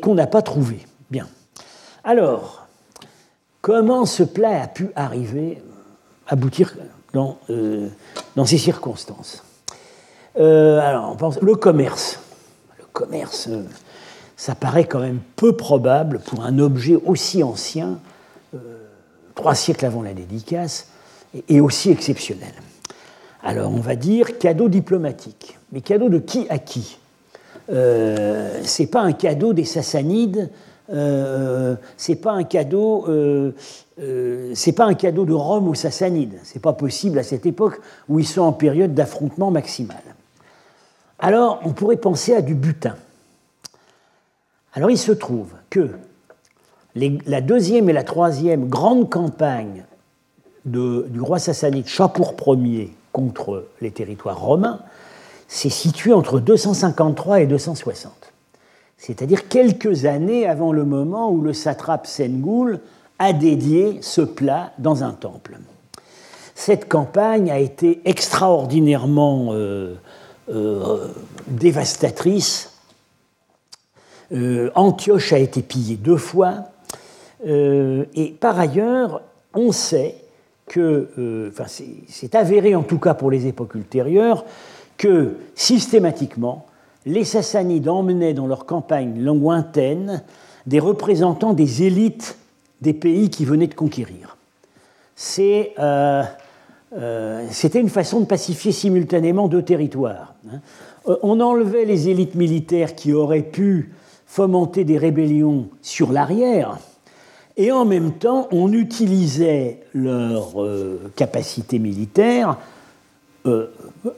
qu'on n'a pas trouvé. Bien. Alors, comment ce plat a pu arriver, aboutir dans, euh, ces circonstances? Euh, Alors, on pense le commerce. Le commerce, ça paraît quand même peu probable pour un objet aussi ancien, trois siècles avant la dédicace et aussi exceptionnel. Alors on va dire cadeau diplomatique. Mais cadeau de qui à qui? Euh, C'est pas un cadeau des Sassanides, euh, c'est pas un cadeau, euh, euh, pas un cadeau de Rome aux Sassanides. C'est pas possible à cette époque où ils sont en période d'affrontement maximal. Alors on pourrait penser à du butin. Alors il se trouve que la deuxième et la troisième grande campagne du roi sassanide Chapour Ier contre les territoires romains s'est situé entre 253 et 260. C'est-à-dire quelques années avant le moment où le satrape Sengoul a dédié ce plat dans un temple. Cette campagne a été extraordinairement euh, euh, dévastatrice. Euh, Antioche a été pillée deux fois. Et par ailleurs, on sait que, euh, enfin, c'est avéré en tout cas pour les époques ultérieures, que systématiquement, les Sassanides emmenaient dans leur campagne lointaine des représentants des élites des pays qui venaient de conquérir. Euh, euh, c'était une façon de pacifier simultanément deux territoires. Hein. On enlevait les élites militaires qui auraient pu fomenter des rébellions sur l'arrière, et en même temps, on utilisait leur euh, capacité militaire euh,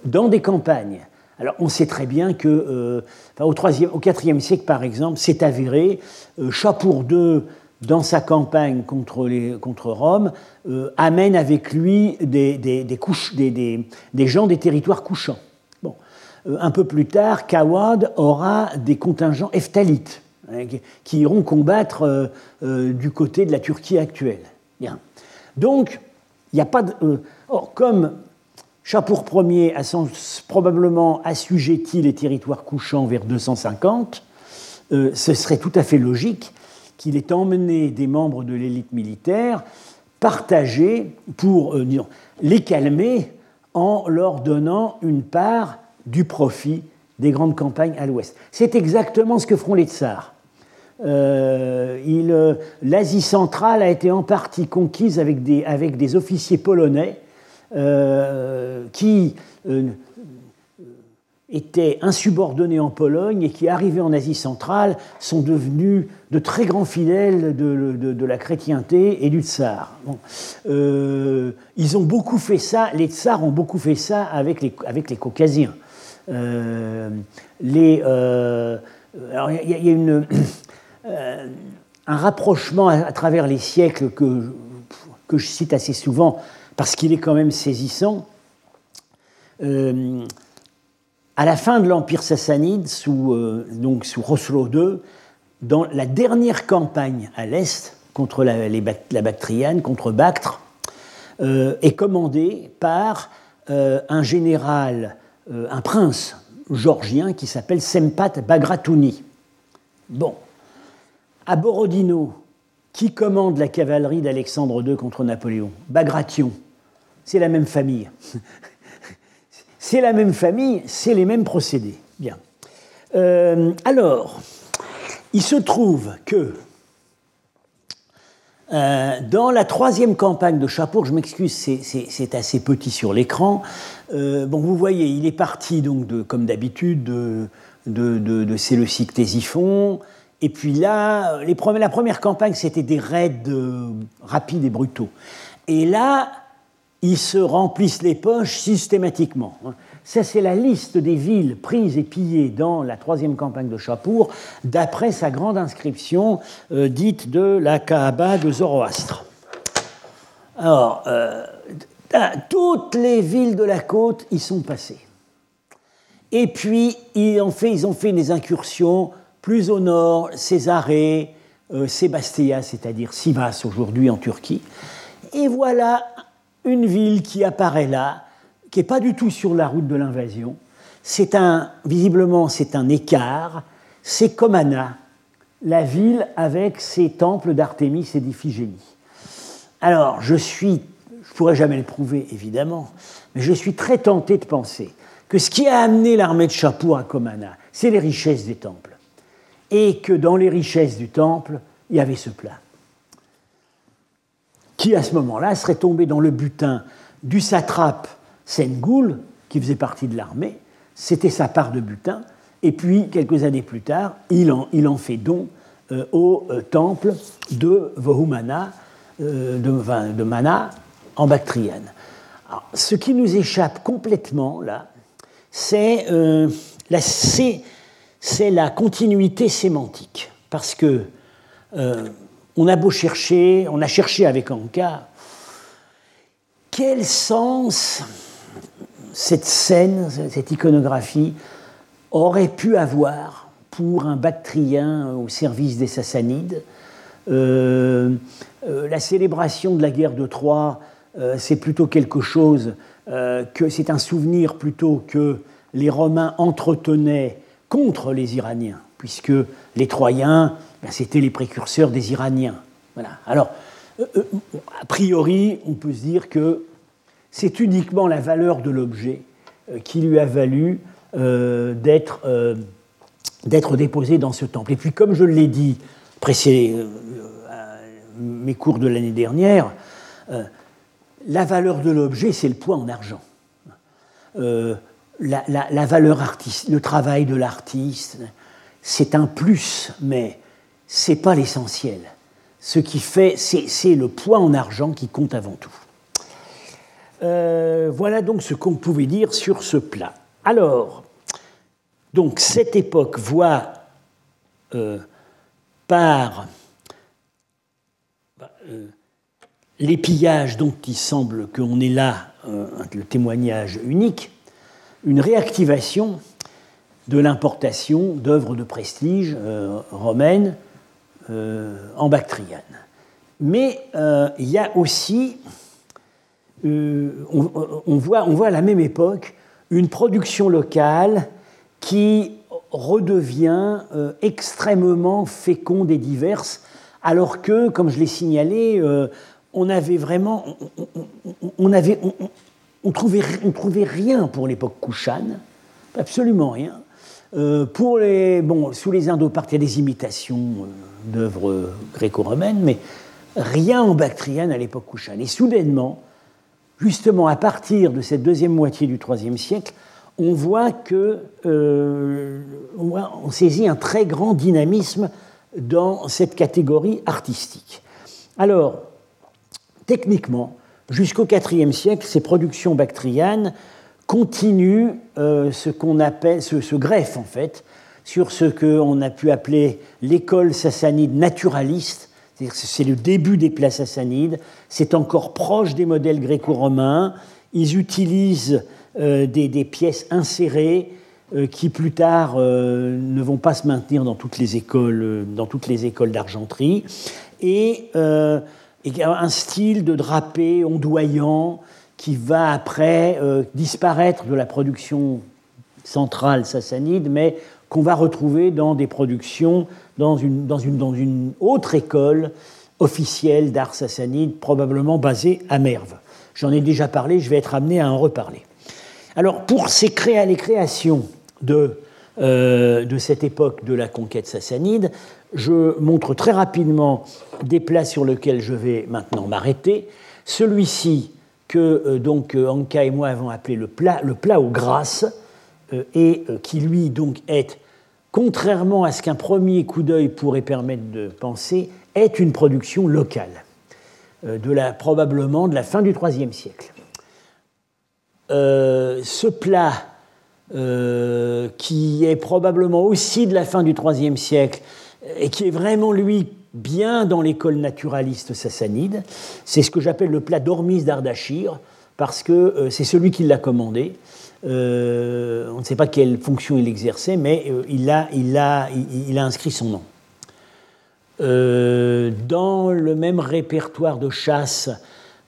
dans des campagnes. Alors, on sait très bien que, euh, au, 3 au 4e siècle, par exemple, c'est avéré, Chapour II, dans sa campagne contre, contre Rome, amène avec lui des, des, gens des territoires couchants. Bon. un peu plus tard, Kawad aura des contingents eftalites Hein, qui iront combattre euh, euh, du côté de la Turquie actuelle. Donc, il n'y a pas de. Euh, or, comme Chapour Ier a probablement assujetti les territoires couchants vers 250, ce serait tout à fait logique qu'il ait emmené des membres de l'élite militaire partagés pour les calmer en leur donnant une part du profit des grandes campagnes à l'ouest. C'est exactement ce que feront les tsars. L'Asie centrale a été en partie conquise avec des, officiers polonais qui étaient insubordonnés en Pologne et qui, arrivés en Asie centrale, sont devenus de très grands fidèles de, la chrétienté et du tsar. Euh, ils ont beaucoup fait ça, les tsars ont beaucoup fait ça avec les, caucasiens. Euh, euh, alors il y, a une, un rapprochement à, travers les siècles que, que je cite assez souvent parce qu'il est quand même saisissant à la fin de l'Empire sassanide, sous, euh, sous Roslo II, dans la dernière campagne à l'Est contre la, Bactriane, contre Bactre, euh, est commandée par euh, un général, un prince georgien qui s'appelle Sempat Bagratouni. Bon, à Borodino, qui commande la cavalerie d'Alexandre II contre Napoléon? Bagration, c'est la même famille. C'est la même famille, c'est les mêmes procédés. Bien. Euh, alors, il se trouve que euh, dans la troisième campagne de Chapour, je m'excuse, c'est assez petit sur l'écran. Euh, bon, vous voyez, il est parti donc comme d'habitude de, de, Et puis là, la première campagne, c'était des raids rapides et brutaux. Et là, ils se remplissent les poches systématiquement. Hein. Ça, c'est la liste des villes prises et pillées dans la troisième campagne de Chapour, d'après sa grande inscription euh, dite de la Kaaba de Zoroastre. Alors, euh, toutes les villes de la côte y sont passées. Et puis, ils ont fait, ils ont fait des incursions plus au nord, Césarée, euh, Sébastia, c'est-à-dire Sivas aujourd'hui en Turquie. Et voilà une ville qui apparaît là, qui n'est pas du tout sur la route de l'invasion. C'est un, visiblement, c'est un écart. C'est Comana, la ville avec ses temples d'Artémis et d'Iphigénie. Alors, je suis, je pourrais jamais le prouver évidemment, mais je suis très tenté de penser que ce qui a amené l'armée de Chapour à Comana, c'est les richesses des temples. Et que dans les richesses du temple, il y avait ce plat. Qui à ce moment-là serait tombé dans le butin du satrape Sengoul, qui faisait partie de l'armée, c'était sa part de butin, et puis quelques années plus tard, il en, fait don euh, au euh, temple de Vohumana, euh, de, de, Mana, en Bactriane. ce qui nous échappe complètement, là, c'est la, la continuité sémantique, parce que on a beau chercher, on a cherché avec Anka, quel sens cette scène, cette iconographie aurait pu avoir pour un Bactrien au service des Sassanides? Euh, euh, la célébration de la guerre de Troie, euh, c'est plutôt quelque chose c'est un souvenir plutôt que les Romains entretenaient contre les Iraniens, puisque les Troyens ben, c'était les précurseurs des Iraniens. Voilà. Alors, euh, euh, a priori, on peut se dire que c'est uniquement la valeur de l'objet euh, qui lui a valu d'être déposé dans ce temple. Et puis, comme je l'ai dit précédemment, mes cours de l'année dernière, la valeur de l'objet, c'est le poids en argent. La, valeur artiste, le travail de l'artiste, c'est un plus, mais c'est pas l'essentiel. Ce qui fait, c'est le poids en argent qui compte avant tout. Euh, voilà donc ce qu'on pouvait dire sur ce plat. Alors, donc cette époque voit euh, par euh, les pillages dont il semble qu'on est là, le témoignage unique, une réactivation de l'importation d'œuvres de prestige romaines euh, en Bactriane. Mais euh, il y a aussi, euh, on, voit, à la même époque une production locale qui redevient extrêmement féconde et diverse, alors que, comme je l'ai signalé, on avait vraiment, on, trouvait, on trouvait rien pour l'époque Kouchan, absolument rien. pour les, bon, sous les Indo-Parthes, il y a des imitations d'œuvres gréco-romaines, mais rien en bactriane à l'époque couchane. Et soudainement, justement à partir de cette deuxième moitié du IIIe siècle, on voit que euh, on, saisit un très grand dynamisme dans cette catégorie artistique. Alors, techniquement, jusqu'au IVe siècle, ces productions bactrianes continuent euh, ce qu'on appelle, ce, ce greffe en fait, sur ce qu'on a pu appeler l'école sassanide naturaliste, c'est le début des plats sassanides, c'est encore proche des modèles gréco-romains, ils utilisent euh, des, pièces insérées euh, qui plus tard ne vont pas se maintenir dans toutes les écoles, dans toutes les écoles d'argenterie, et, et, un style de drapé ondoyant qui va après disparaître de la production centrale sassanide, mais qu'on va retrouver dans des productions dans une, dans une, dans une autre école officielle d'art sassanide, probablement basée à Merve. J'en ai déjà parlé, je vais être amené à en reparler. Alors, pour ces les créations de, euh, de cette époque de la conquête sassanide, je montre très rapidement des plats sur lesquels je vais maintenant m'arrêter. Celui-ci, que euh, donc euh, Anka et moi avons appelé le plat, le plat aux grâces, et qui lui donc est, contrairement à ce qu'un premier coup d'œil pourrait permettre de penser, est une production locale, de la, probablement de la fin du IIIe siècle. Ce plat, euh, qui est probablement aussi de la fin du IIIe siècle, et qui est vraiment, lui, bien dans l'école naturaliste sassanide, c'est ce que j'appelle le plat d'Ormis d'Ardachir, parce que euh, c'est celui qui l'a commandé. on ne sait pas quelle fonction il exerçait, mais il, a, il, a, il, a, inscrit son nom. dans le même répertoire de chasse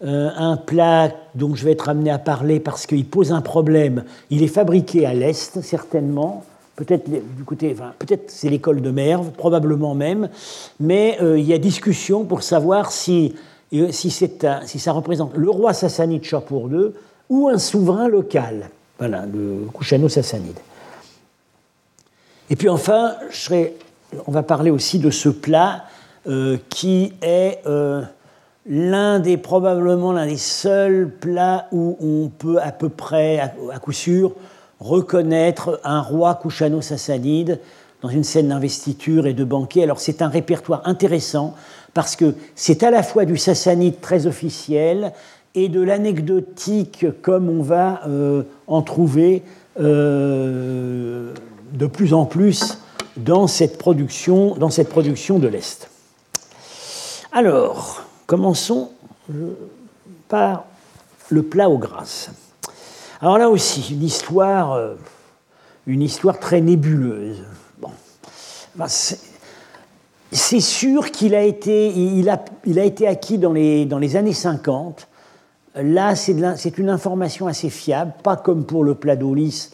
euh, un plat dont je vais être amené à parler parce qu'il pose un problème. Il est fabriqué à l'Est, certainement. Peut-être du côté, peut-être c'est l'école de Merve, probablement même, mais euh, il y a discussion pour savoir si, euh, si, ça représente le roi sassanide Chapour II ou un souverain local, voilà, le Kouchano-Sassanide. Et puis enfin, on va parler aussi de ce plat qui est l'un des probablement l'un des seuls plats où on peut à peu près, à, coup sûr, reconnaître un roi Kouchano-Sassanide dans une scène d'investiture et de banquet. Alors c'est un répertoire intéressant parce que c'est à la fois du sassanide très officiel et de l'anecdotique comme on va euh, en trouver euh, de plus en plus dans cette production, dans cette production de l'Est. Alors, Commençons par le plat aux grâces. Alors là aussi, une histoire, euh, une histoire très nébuleuse. Bon. c'est sûr qu'il a été, il a, il a été acquis dans les, dans les années 50. Là, c'est une information assez fiable, pas comme pour le plat d'Olis,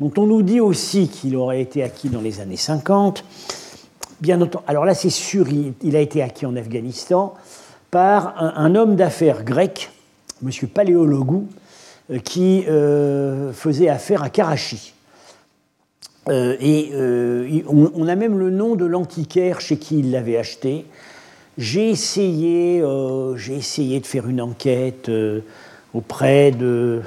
dont on nous dit aussi qu'il aurait été acquis dans les années 50. Bien alors là, c'est sûr, il, il, a été acquis en Afghanistan par un, homme d'affaires grec, M. Paléologou, euh, qui euh, faisait affaire à Karachi. Euh, et on, a même le nom de l'antiquaire chez qui il l'avait acheté. J'ai essayé, j'ai essayé de faire une enquête auprès de,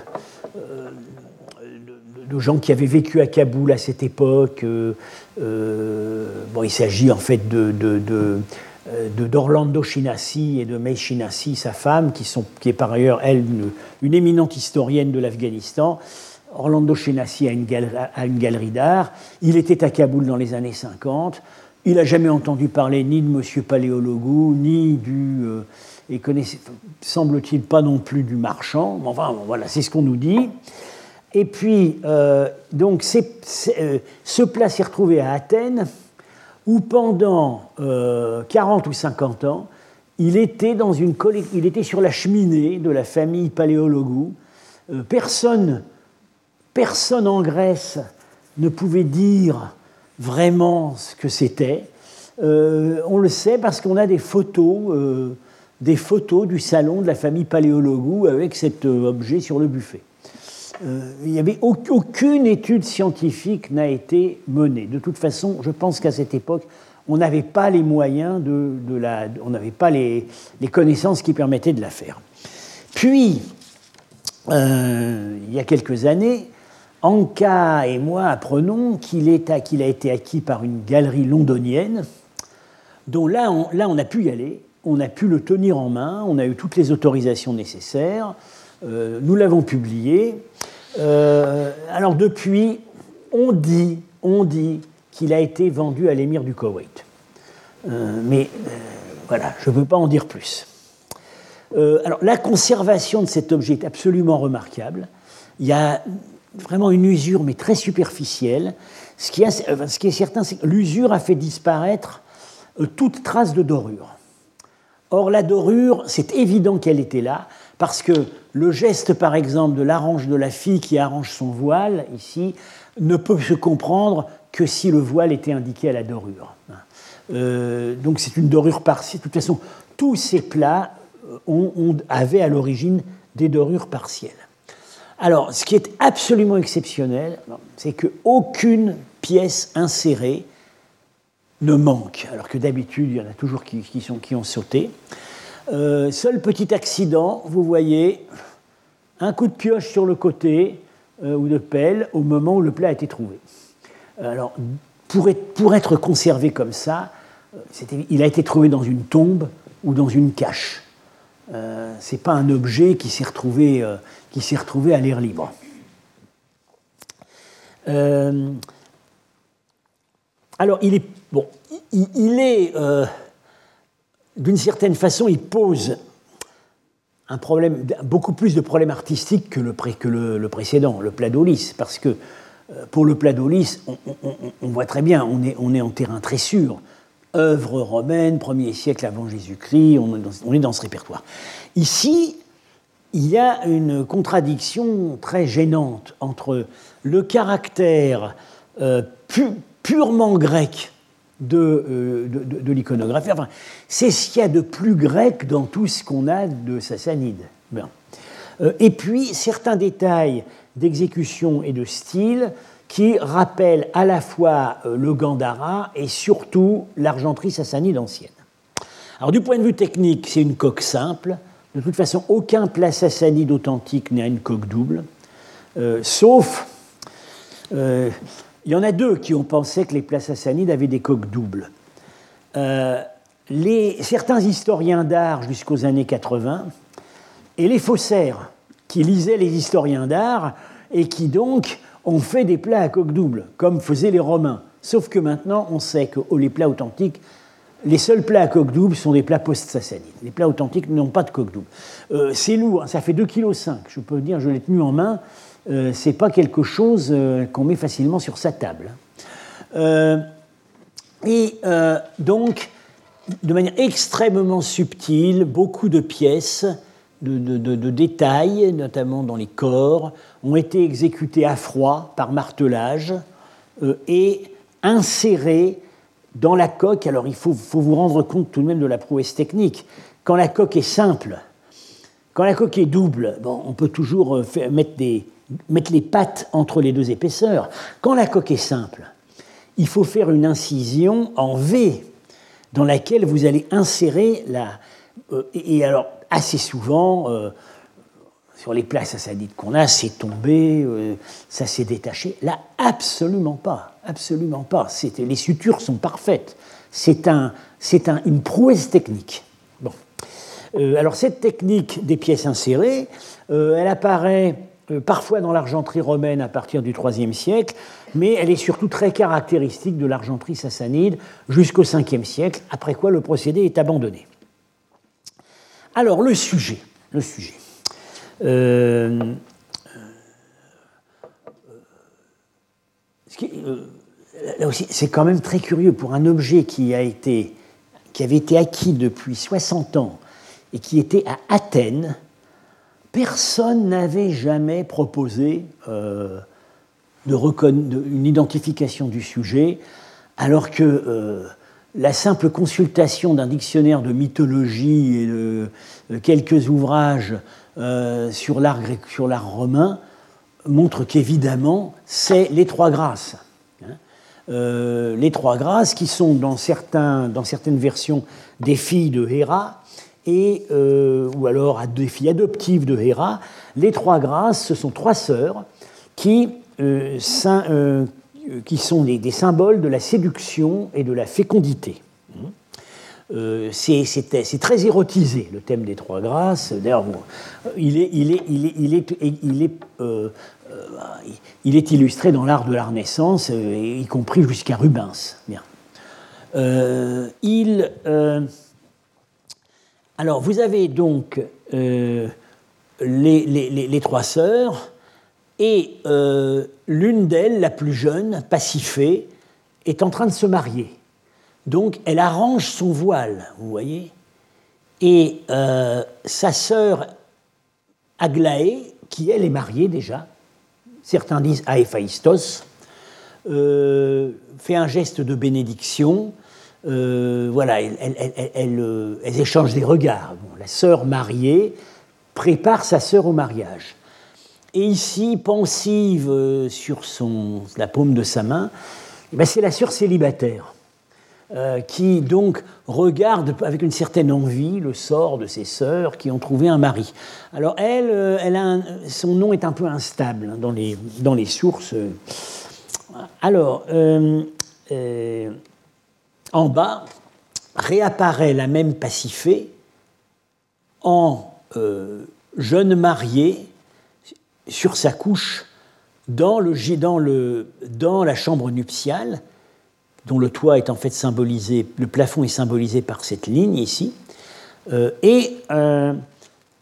gens qui avaient vécu à Kaboul à cette époque. bon, il s'agit en fait de, d'Orlando Shinasi et de Mei Shinasi, sa femme, qui, est par ailleurs, elle, une, éminente historienne de l'Afghanistan. Orlando Shinasi a une galerie, d'art. Il était à Kaboul dans les années 50. Il n'a jamais entendu parler ni de M. Paléologou, ni du. Euh, et connaissait, semble-t-il, pas non plus du marchand. Enfin, voilà, c'est ce qu'on nous dit. Et puis, euh, donc, ce plat s'est retrouvé à Athènes où pendant 40 euh, ou 50 ans, il était, sur la cheminée de la famille Paléologou. Euh, personne, personne en Grèce ne pouvait dire vraiment ce que c'était. Euh, on le sait parce qu'on a des photos, des photos du salon de la famille Paléologou avec cet objet sur le buffet. Il n'y avait aucune étude scientifique n'a été menée. De toute façon, je pense qu'à cette époque, on n'avait pas les moyens de, on n'avait pas les, connaissances qui permettaient de la faire. Puis, il y a quelques années, Anka et moi apprenons qu'il a été acquis par une galerie londonienne, dont là on, là on a pu y aller, on a pu le tenir en main, on a eu toutes les autorisations nécessaires, euh, nous l'avons publié. Euh, alors depuis, on dit, on dit qu'il a été vendu à l'émir du Koweït. Euh, mais voilà, je ne peux pas en dire plus. alors la conservation de cet objet est absolument remarquable. Il y a vraiment une usure, mais très superficielle. Ce qui est certain, c'est que l'usure a fait disparaître toute trace de dorure. Or, la dorure, c'est évident qu'elle était là, parce que le geste, par exemple, de l'arrange de la fille qui arrange son voile, ici, ne peut se comprendre que si le voile était indiqué à la dorure. Euh, donc c'est une dorure partielle. De toute façon, tous ces plats euh, avaient à l'origine des dorures partielles. Alors, ce qui est absolument exceptionnel, c'est qu'aucune pièce insérée ne manque, alors que d'habitude, il y en a toujours qui, ont sauté. Euh, seul petit accident, vous voyez, un coup de pioche sur le côté euh, ou de pelle au moment où le plat a été trouvé. Alors, pour être, conservé comme ça, euh, il a été trouvé dans une tombe ou dans une cache. Euh, Ce n'est pas un objet qui s'est retrouvé, qui s'est retrouvé à l'air libre. alors, il est, bon, il, est d'une certaine façon, il pose un problème, beaucoup plus de problèmes artistiques que le, précédent, le Pladolis, parce que euh, pour le Pladolis, on, on, voit très bien, on est, en terrain très sûr. Œuvre romaine, premier siècle avant Jésus-Christ, on, est dans ce répertoire. Ici, il y a une contradiction très gênante entre le caractère euh, purement grec euh, de, de, l'iconographie. Enfin, c'est ce qu'il y a de plus grec dans tout ce qu'on a de Sassanide. Euh, et puis, certains détails d'exécution et de style qui rappellent à la fois euh, le Gandhara et surtout l'argenterie sassanide ancienne. Alors, du point de vue technique, c'est une coque simple. De toute façon, aucun plat sassanide authentique n'a une coque double, sauf il y en a deux qui ont pensé que les plats sassanides avaient des coques doubles. Euh, certains historiens d'art jusqu'aux années 80 et les faussaires qui lisaient les historiens d'art et qui donc ont fait des plats à coque double, comme faisaient les Romains. Sauf que maintenant, on sait que oh, les plats authentiques, les seuls plats à coque double sont des plats post-sassanides. Les plats authentiques n'ont pas de coque double. Euh, c'est lourd, ça fait 2,5 kg. Je peux dire, je l'ai tenu en main. Euh, c'est pas quelque chose euh, qu'on met facilement sur sa table. Euh, et donc, de manière extrêmement subtile, beaucoup de pièces, de, détails, notamment dans les corps, ont été exécutés à froid par martelage et insérés dans la coque. Alors, il faut, faut, vous rendre compte tout de même de la prouesse technique. Quand la coque est simple, quand la coque est double, bon, on peut toujours mettre des, mettre les pattes entre les deux épaisseurs. Quand la coque est simple, il faut faire une incision en V dans laquelle vous allez insérer la. Euh, et alors, assez souvent, euh, sur les places sassanides qu'on a, c'est tombé, euh, ça s'est détaché. Là, absolument pas. Absolument pas. Les sutures sont parfaites. C'est un, un, une prouesse technique. Bon. alors, cette technique des pièces insérées, elle apparaît parfois dans l'argenterie romaine à partir du IIIe siècle, mais elle est surtout très caractéristique de l'argenterie sassanide jusqu'au Ve siècle, après quoi le procédé est abandonné. Alors, le sujet. Le sujet. Euh, euh, là aussi, c'est quand même très curieux pour un objet qui, a été, qui avait été acquis depuis 60 ans et qui était à Athènes personne n'avait jamais proposé euh, une identification du sujet, alors que euh, la simple consultation d'un dictionnaire de mythologie et de, quelques ouvrages euh, sur l'art romain montre qu'évidemment, c'est les trois grâces. Hein. les trois grâces qui sont dans, dans certaines versions des filles de Héra, et, ou alors des filles adoptives de Héra. Les trois grâces, ce sont trois sœurs qui, qui sont des, symboles de la séduction et de la fécondité. Euh, c'est très érotisé, le thème des trois grâces. D'ailleurs, il, est, il, est, il, est, il, est, il, est, euh, il est illustré dans l'art de la Renaissance, euh, y compris jusqu'à Rubens. Il, alors, vous avez donc les, les, trois sœurs, et l'une d'elles, la plus jeune, Pacifée, est en train de se marier. Donc elle arrange son voile, vous voyez. Et euh, sa sœur Aglaé, qui elle est mariée déjà, certains disent à Héphaïstos, euh, fait un geste de bénédiction. Euh, voilà, elle, échange des regards. la sœur mariée prépare sa sœur au mariage. Et ici, pensive sur son, la paume de sa main, eh ben, c'est la sœur célibataire. Euh, qui donc regarde avec une certaine envie le sort de ses sœurs qui ont trouvé un mari. Alors elle, euh, elle a son nom est un peu instable hein, dans, les, dans les sources. Alors, euh, en bas, réapparaît la même Pacifée en jeune mariée sur sa couche dans, la chambre nuptiale dont le toit est en fait symbolisé, le plafond est symbolisé par cette ligne ici, euh, et euh,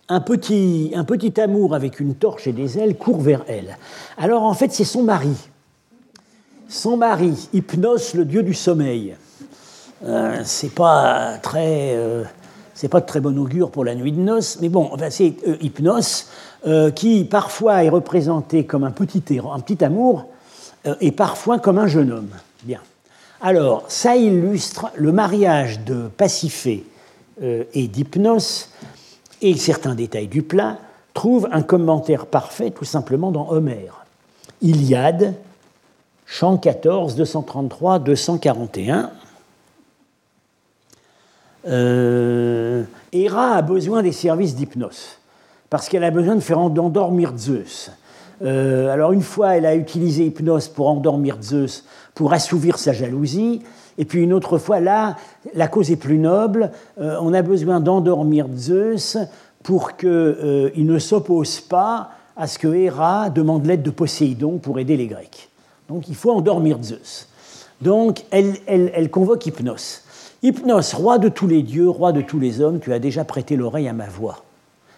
un, petit, un petit amour avec une torche et des ailes court vers elle. Alors en fait c'est son mari, son mari, Hypnos, le dieu du sommeil. Euh, c'est pas très, c'est pas de très bon augure pour la nuit de noces, mais bon, c'est Hypnos qui parfois est représenté comme un petit, un petit amour et parfois comme un jeune homme. Bien. Alors, ça illustre le mariage de euh, et d'Hypnos, et certains détails du plat trouvent un commentaire parfait tout simplement dans Homère. Iliade, chant 14, 233, 241. Héra a besoin des services d'Hypnos, parce qu'elle a besoin de faire endormir Zeus. Euh, alors une fois, elle a utilisé Hypnos pour endormir Zeus pour assouvir sa jalousie. Et puis une autre fois, là, la cause est plus noble. Euh, on a besoin d'endormir Zeus pour qu'il euh, ne s'oppose pas à ce que Héra demande l'aide de Poséidon pour aider les Grecs. Donc il faut endormir Zeus. Donc elle, elle convoque Hypnos. Hypnos, roi de tous les dieux, roi de tous les hommes, tu as déjà prêté l'oreille à ma voix.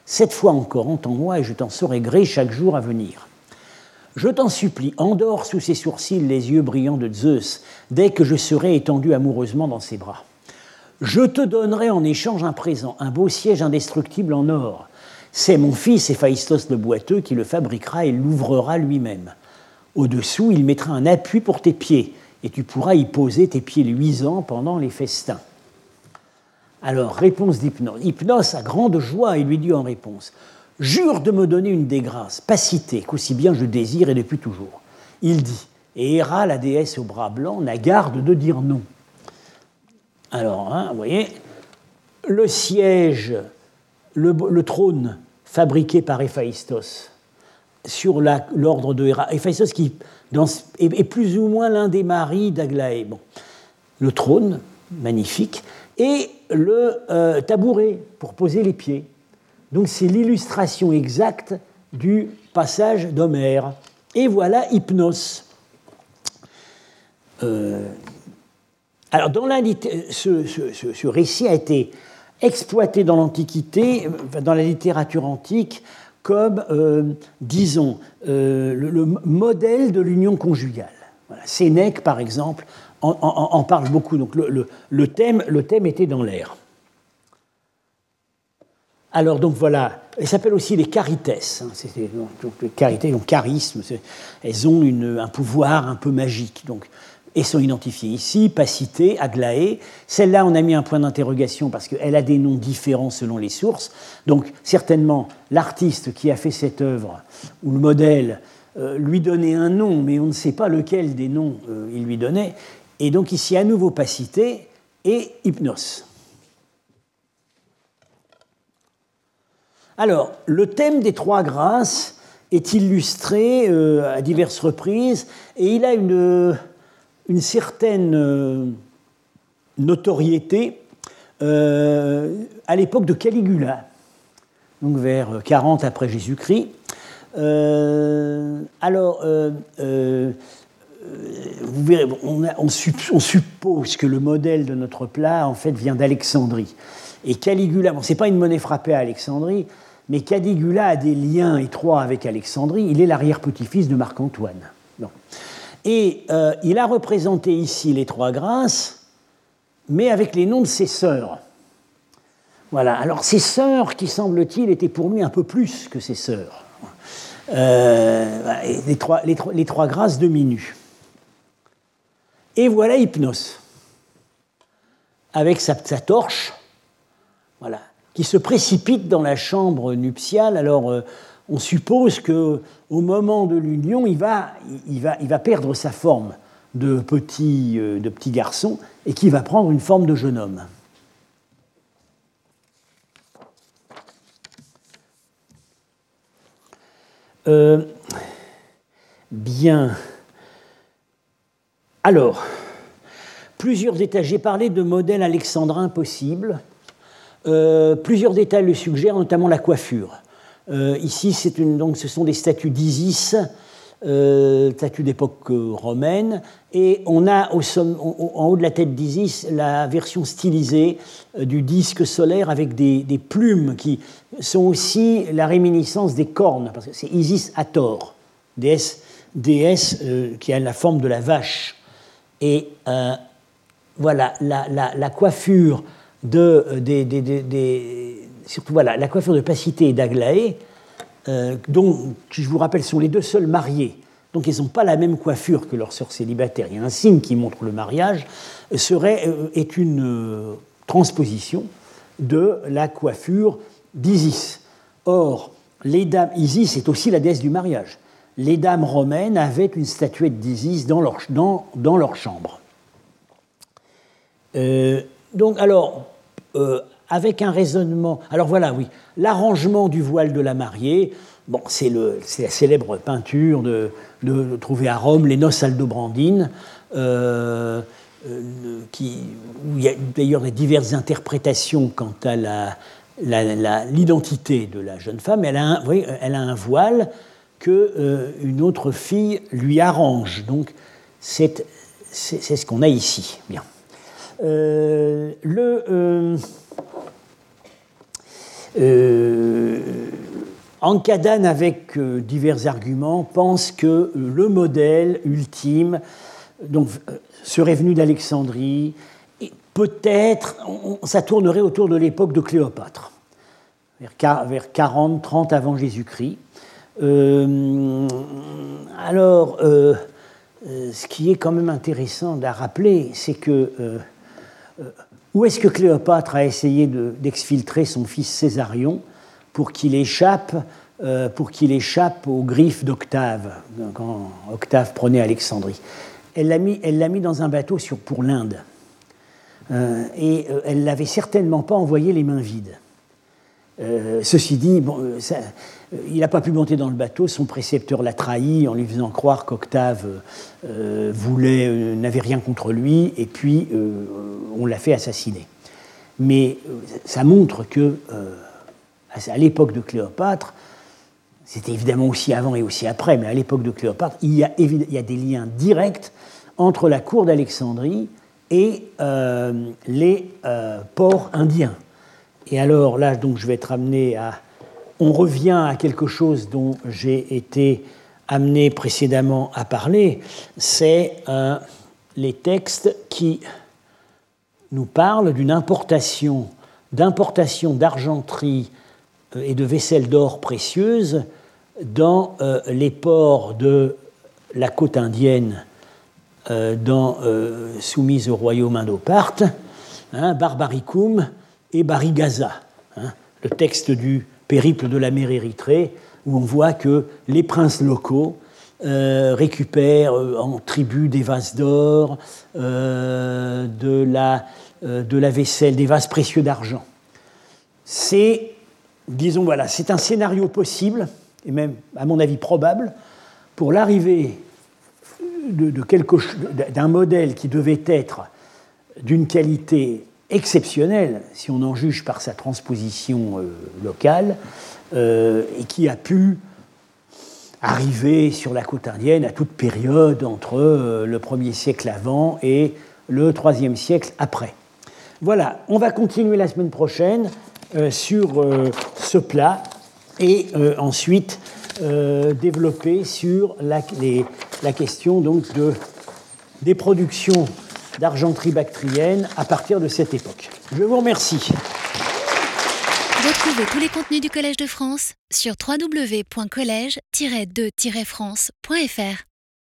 Cette fois encore, entends-moi et je t'en saurai gré chaque jour à venir. Je t'en supplie, endors sous ses sourcils les yeux brillants de Zeus, dès que je serai étendu amoureusement dans ses bras. Je te donnerai en échange un présent, un beau siège indestructible en or. C'est mon fils Héphaïstos le boiteux qui le fabriquera et l'ouvrera lui-même. Au-dessous, il mettra un appui pour tes pieds, et tu pourras y poser tes pieds luisants pendant les festins. Alors, réponse d'Hypnos. Hypnos a grande joie et lui dit en réponse Jure de me donner une des grâces, pacité, qu'aussi bien je désire et depuis toujours. Il dit, et Héra, la déesse au bras blanc, n'a garde de dire non. Alors, hein, vous voyez, le siège, le, trône fabriqué par Héphaïstos sur l'ordre de Héra, Héphaïstos qui est, plus ou moins l'un des maris d'Aglaé. Le trône, magnifique, et le euh, tabouret pour poser les pieds. Donc c'est l'illustration exacte du passage d'Homère. Et voilà Hypnos. Euh, alors, dans ce, récit a été exploité dans l'Antiquité, dans la littérature antique, comme, euh, disons, euh, le, modèle de l'union conjugale. Sénèque, par exemple, en, parle beaucoup. Donc, le, thème, le thème était dans l'air. Alors donc voilà, elles s'appellent aussi les carites. Hein, les carités, donc charisme, elles ont un pouvoir un peu magique. Donc, elles sont identifiées ici, Pacité, Aglaé. Celle-là, on a mis un point d'interrogation parce qu'elle a des noms différents selon les sources. Donc certainement, l'artiste qui a fait cette œuvre, ou le modèle, lui donner un nom, mais on ne sait pas lequel des noms il lui donnait. Et donc ici, à nouveau, Pacité et Hypnos. Alors, le thème des trois grâces est illustré à diverses reprises et il a une, une certaine notoriété à l'époque de Caligula donc vers 40 après Jésus-Christ. Euh, alors, euh, euh, vous verrez, on, suppose que le modèle de notre plat, en fait, vient d'Alexandrie. Et Caligula, bon, c'est pas une monnaie frappée à Alexandrie, mais Caligula a des liens étroits avec Alexandrie. Il est l'arrière-petit-fils de Marc-Antoine. Et il a représenté ici les trois grâces, mais avec les noms de ses sœurs. Voilà. Alors ses sœurs, qui semble-t-il, étaient pour lui un peu plus que ses sœurs. Euh, les, trois, les, trois, grâces de Minu. Et voilà Hypnos, avec sa, torche, voilà, qui se précipite dans la chambre nuptiale. Alors, euh, on suppose que au moment de l'union, il va, perdre sa forme de petit, euh, de petit garçon et qu'il va prendre une forme de jeune homme. Euh, bien. Alors, plusieurs détails. J'ai parlé de modèles alexandrins possibles. Euh, plusieurs détails le suggèrent, notamment la coiffure. Euh, ici, donc, ce sont des statues d'Isis euh, statue d'époque euh, romaine, et on a au en haut de la tête d'Isis la version stylisée du disque solaire avec des, plumes qui sont aussi la réminiscence des cornes, parce que c'est Isis Hathor, déesse, déesse qui a la forme de la vache. Et voilà, la, coiffure de, surtout voilà, la coiffure de Pacité et d'Aglaé euh, dont, je vous rappelle, sont les deux seuls mariés, donc ils n'ont pas la même coiffure que leurs sœurs célibataires, il y a un signe qui montre le mariage, serait, euh, est une euh, transposition de la coiffure d'Isis. Or, les dames, Isis est aussi la déesse du mariage. Les dames romaines avaient une statuette d'Isis dans leur, dans, dans leur chambre. donc, alors, avec un raisonnement. Alors voilà, oui, l'arrangement du voile de la mariée, bon, c'est la célèbre peinture de, de, trouver à Rome les noces aldobrandines, euh, euh, qui, où il y a d'ailleurs diverses interprétations quant à l'identité de la jeune femme. Elle a un, elle a un voile que euh, une autre fille lui arrange. Donc c'est ce qu'on a ici. Bien. le euh, Ankadan, avec euh, divers arguments, pense que euh, le modèle ultime donc, serait venu d'Alexandrie, peut-être ça tournerait autour de l'époque de Cléopâtre, vers 40, 30 avant Jésus-Christ. alors, ce qui est quand même intéressant à rappeler, c'est que où est-ce que Cléopâtre a essayé d'exfiltrer son fils Césarion pour qu'il échappe, euh, échappe aux griffes d'Octave, quand Octave prenait Alexandrie? Elle l'a mis, mis, dans un bateau pour l'Inde. Euh, et euh, elle l'avait certainement pas envoyé les mains vides. ceci dit, bon, il n'a pas pu monter dans le bateau, son précepteur l'a trahi en lui faisant croire qu'Octave euh, voulait, euh, n'avait rien contre lui, et puis on l'a fait assassiner. Mais ça montre que, à l'époque de Cléopâtre, c'était évidemment aussi avant et aussi après, mais à l'époque de Cléopâtre, il y, a, il y, a, des liens directs entre la cour d'Alexandrie et les ports indiens. Et alors là, donc, je vais être amené à on revient à quelque chose dont j'ai été amené précédemment à parler, c'est euh, les textes qui nous parlent d'une importation, d'importation d'argenterie euh, et de vaisselle d'or précieuse dans euh, les ports de la côte indienne dans, soumise au royaume indoparte, hein, Barbaricum et Barigaza. Hein, le texte du périple de la mer Érythrée, où on voit que les princes locaux récupère en tribut des vases d'or, de, la, de la vaisselle, des vases précieux d'argent. C'est, disons, voilà, c'est un scénario possible, et même, à mon avis, probable, pour l'arrivée d'un modèle qui devait être d'une qualité exceptionnelle, si on en juge par sa transposition euh, locale, euh, et qui a pu arriver sur la côte indienne à toute période entre euh, le 1er siècle avant et le 3e siècle après. Voilà, on va continuer la semaine prochaine sur ce plat et ensuite développer sur la, la question donc de, des productions d'argenterie bactrienne à partir de cette époque. Je vous remercie.
Retrouvez tous les contenus du Collège de France sur www.colège-2-france.fr.